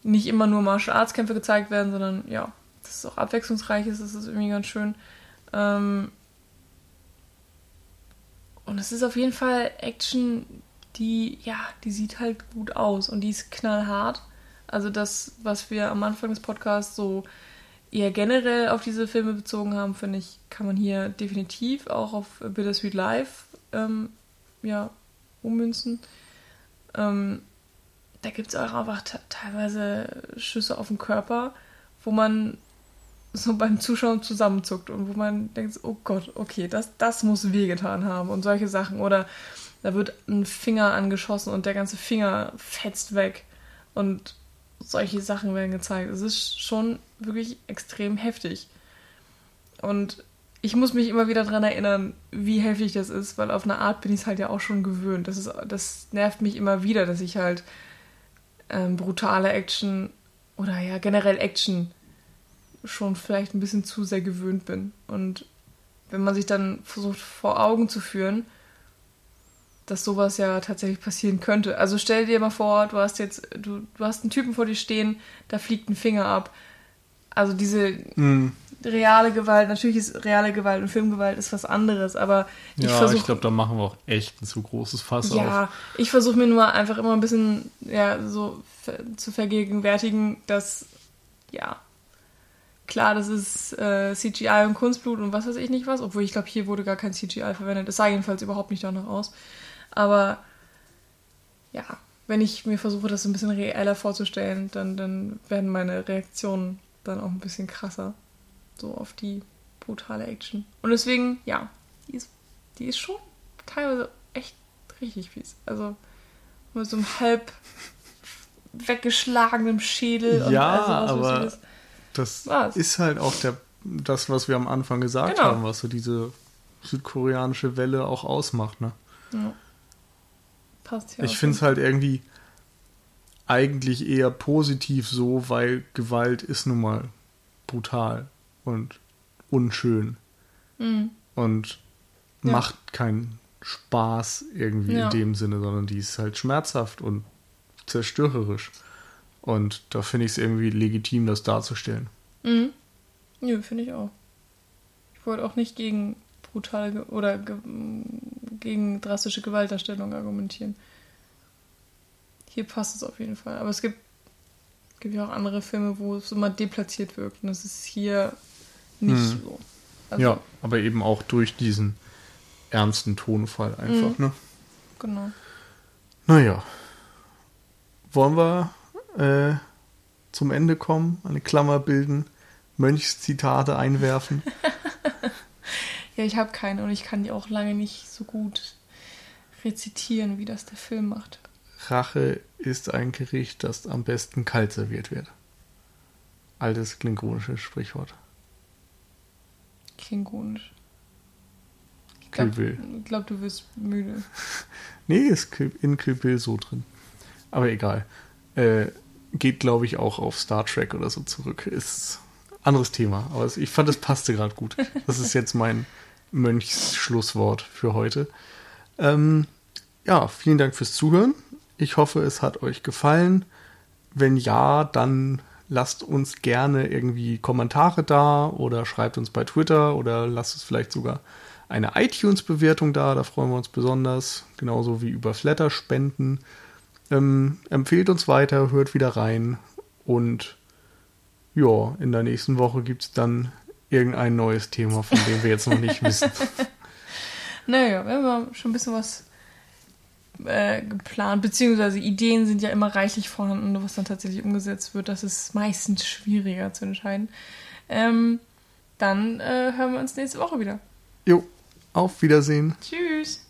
nicht immer nur Martial Arts Kämpfe gezeigt werden, sondern ja, dass es auch abwechslungsreich ist. Das ist irgendwie ganz schön. Ähm, und es ist auf jeden Fall Action, die, ja, die sieht halt gut aus und die ist knallhart. Also das, was wir am Anfang des Podcasts so eher generell auf diese Filme bezogen haben, finde ich, kann man hier definitiv auch auf Bittersweet Life ähm, ja, ummünzen. Ähm, da gibt es auch einfach te- teilweise Schüsse auf den Körper, wo man so beim Zuschauen zusammenzuckt und wo man denkt, oh Gott, okay, das, das muss wehgetan haben und solche Sachen. Oder da wird ein Finger angeschossen und der ganze Finger fetzt weg und solche Sachen werden gezeigt. Es ist schon wirklich extrem heftig. Und ich muss mich immer wieder daran erinnern, wie heftig das ist, weil auf eine Art bin ich es halt ja auch schon gewöhnt. Das, ist, das nervt mich immer wieder, dass ich halt ähm, brutale Action oder ja generell Action schon vielleicht ein bisschen zu sehr gewöhnt bin. Und wenn man sich dann versucht vor Augen zu führen, dass sowas ja tatsächlich passieren könnte. Also stell dir mal vor, du hast jetzt, du, du hast einen Typen vor dir stehen, da fliegt ein Finger ab. Also diese Mhm. reale Gewalt, natürlich ist reale Gewalt und Filmgewalt ist was anderes, aber ich Ja, versuche ich glaube, da machen wir auch echt ein zu großes Fass auf. ja, ich versuche mir nur einfach immer ein bisschen ja, so zu vergegenwärtigen, dass, ja, klar, das ist äh, CGI und Kunstblut und was weiß ich nicht was, obwohl ich glaube, hier wurde gar kein CGI verwendet. Es sah jedenfalls überhaupt nicht danach aus. Aber ja, wenn ich mir versuche, das ein bisschen reeller vorzustellen, dann, dann werden meine Reaktionen dann auch ein bisschen krasser. So auf die brutale Action. Und deswegen, ja, die ist, die ist schon teilweise echt richtig fies. Also mit so einem halb weggeschlagenen Schädel und Ja, all sowas, was aber vieles. Das Was? ist halt auch der, das, was wir am Anfang gesagt Genau. haben, was so diese südkoreanische Welle auch ausmacht. Ne? Ja. Passt hier ich finde es halt irgendwie eigentlich eher positiv so, weil Gewalt ist nun mal brutal und unschön Mhm. und Ja. macht keinen Spaß irgendwie Ja. in dem Sinne, sondern die ist halt schmerzhaft und zerstörerisch. Und da finde ich es irgendwie legitim, das darzustellen. Mhm. Nö, finde ich auch. Ich wollte auch nicht gegen brutale oder ge gegen drastische Gewaltdarstellung argumentieren. Hier passt es auf jeden Fall. Aber es gibt, gibt ja auch andere Filme, wo es immer deplatziert wirkt. Und das ist hier nicht Hm. so. Also, ja, aber eben auch durch diesen ernsten Tonfall einfach, Mhm. ne? Genau. Naja. Wollen wir äh, zum Ende kommen, eine Klammer bilden, Mönchszitate einwerfen? ja, ich habe keine und ich kann die auch lange nicht so gut rezitieren, wie das der Film macht. Rache ist ein Gericht, das am besten kalt serviert wird. Altes klingonisches Sprichwort. Klingonisch. Ich glaube, glaub, du wirst müde. nee, ist in Bill so drin. Aber egal. Äh, geht, glaube ich, auch auf Star Trek oder so zurück. Ist anderes Thema. Aber ich fand, es passte gerade gut. Das ist jetzt mein Mönchsschlusswort für heute. Ähm, ja, vielen Dank fürs Zuhören. Ich hoffe, es hat euch gefallen. Wenn ja, dann lasst uns gerne irgendwie Kommentare da oder schreibt uns bei Twitter oder lasst uns vielleicht sogar eine iTunes-Bewertung da. Da freuen wir uns besonders. Genauso wie über Flatter-Spenden. Ähm, empfehlt uns weiter, hört wieder rein und ja, in der nächsten Woche gibt es dann irgendein neues Thema, von dem wir jetzt noch nicht wissen. Naja, wir haben schon ein bisschen was äh, geplant, beziehungsweise Ideen sind ja immer reichlich vorhanden, was dann tatsächlich umgesetzt wird. Das ist meistens schwieriger zu entscheiden. Ähm, dann äh, hören wir uns nächste Woche wieder. Jo, auf Wiedersehen. Tschüss.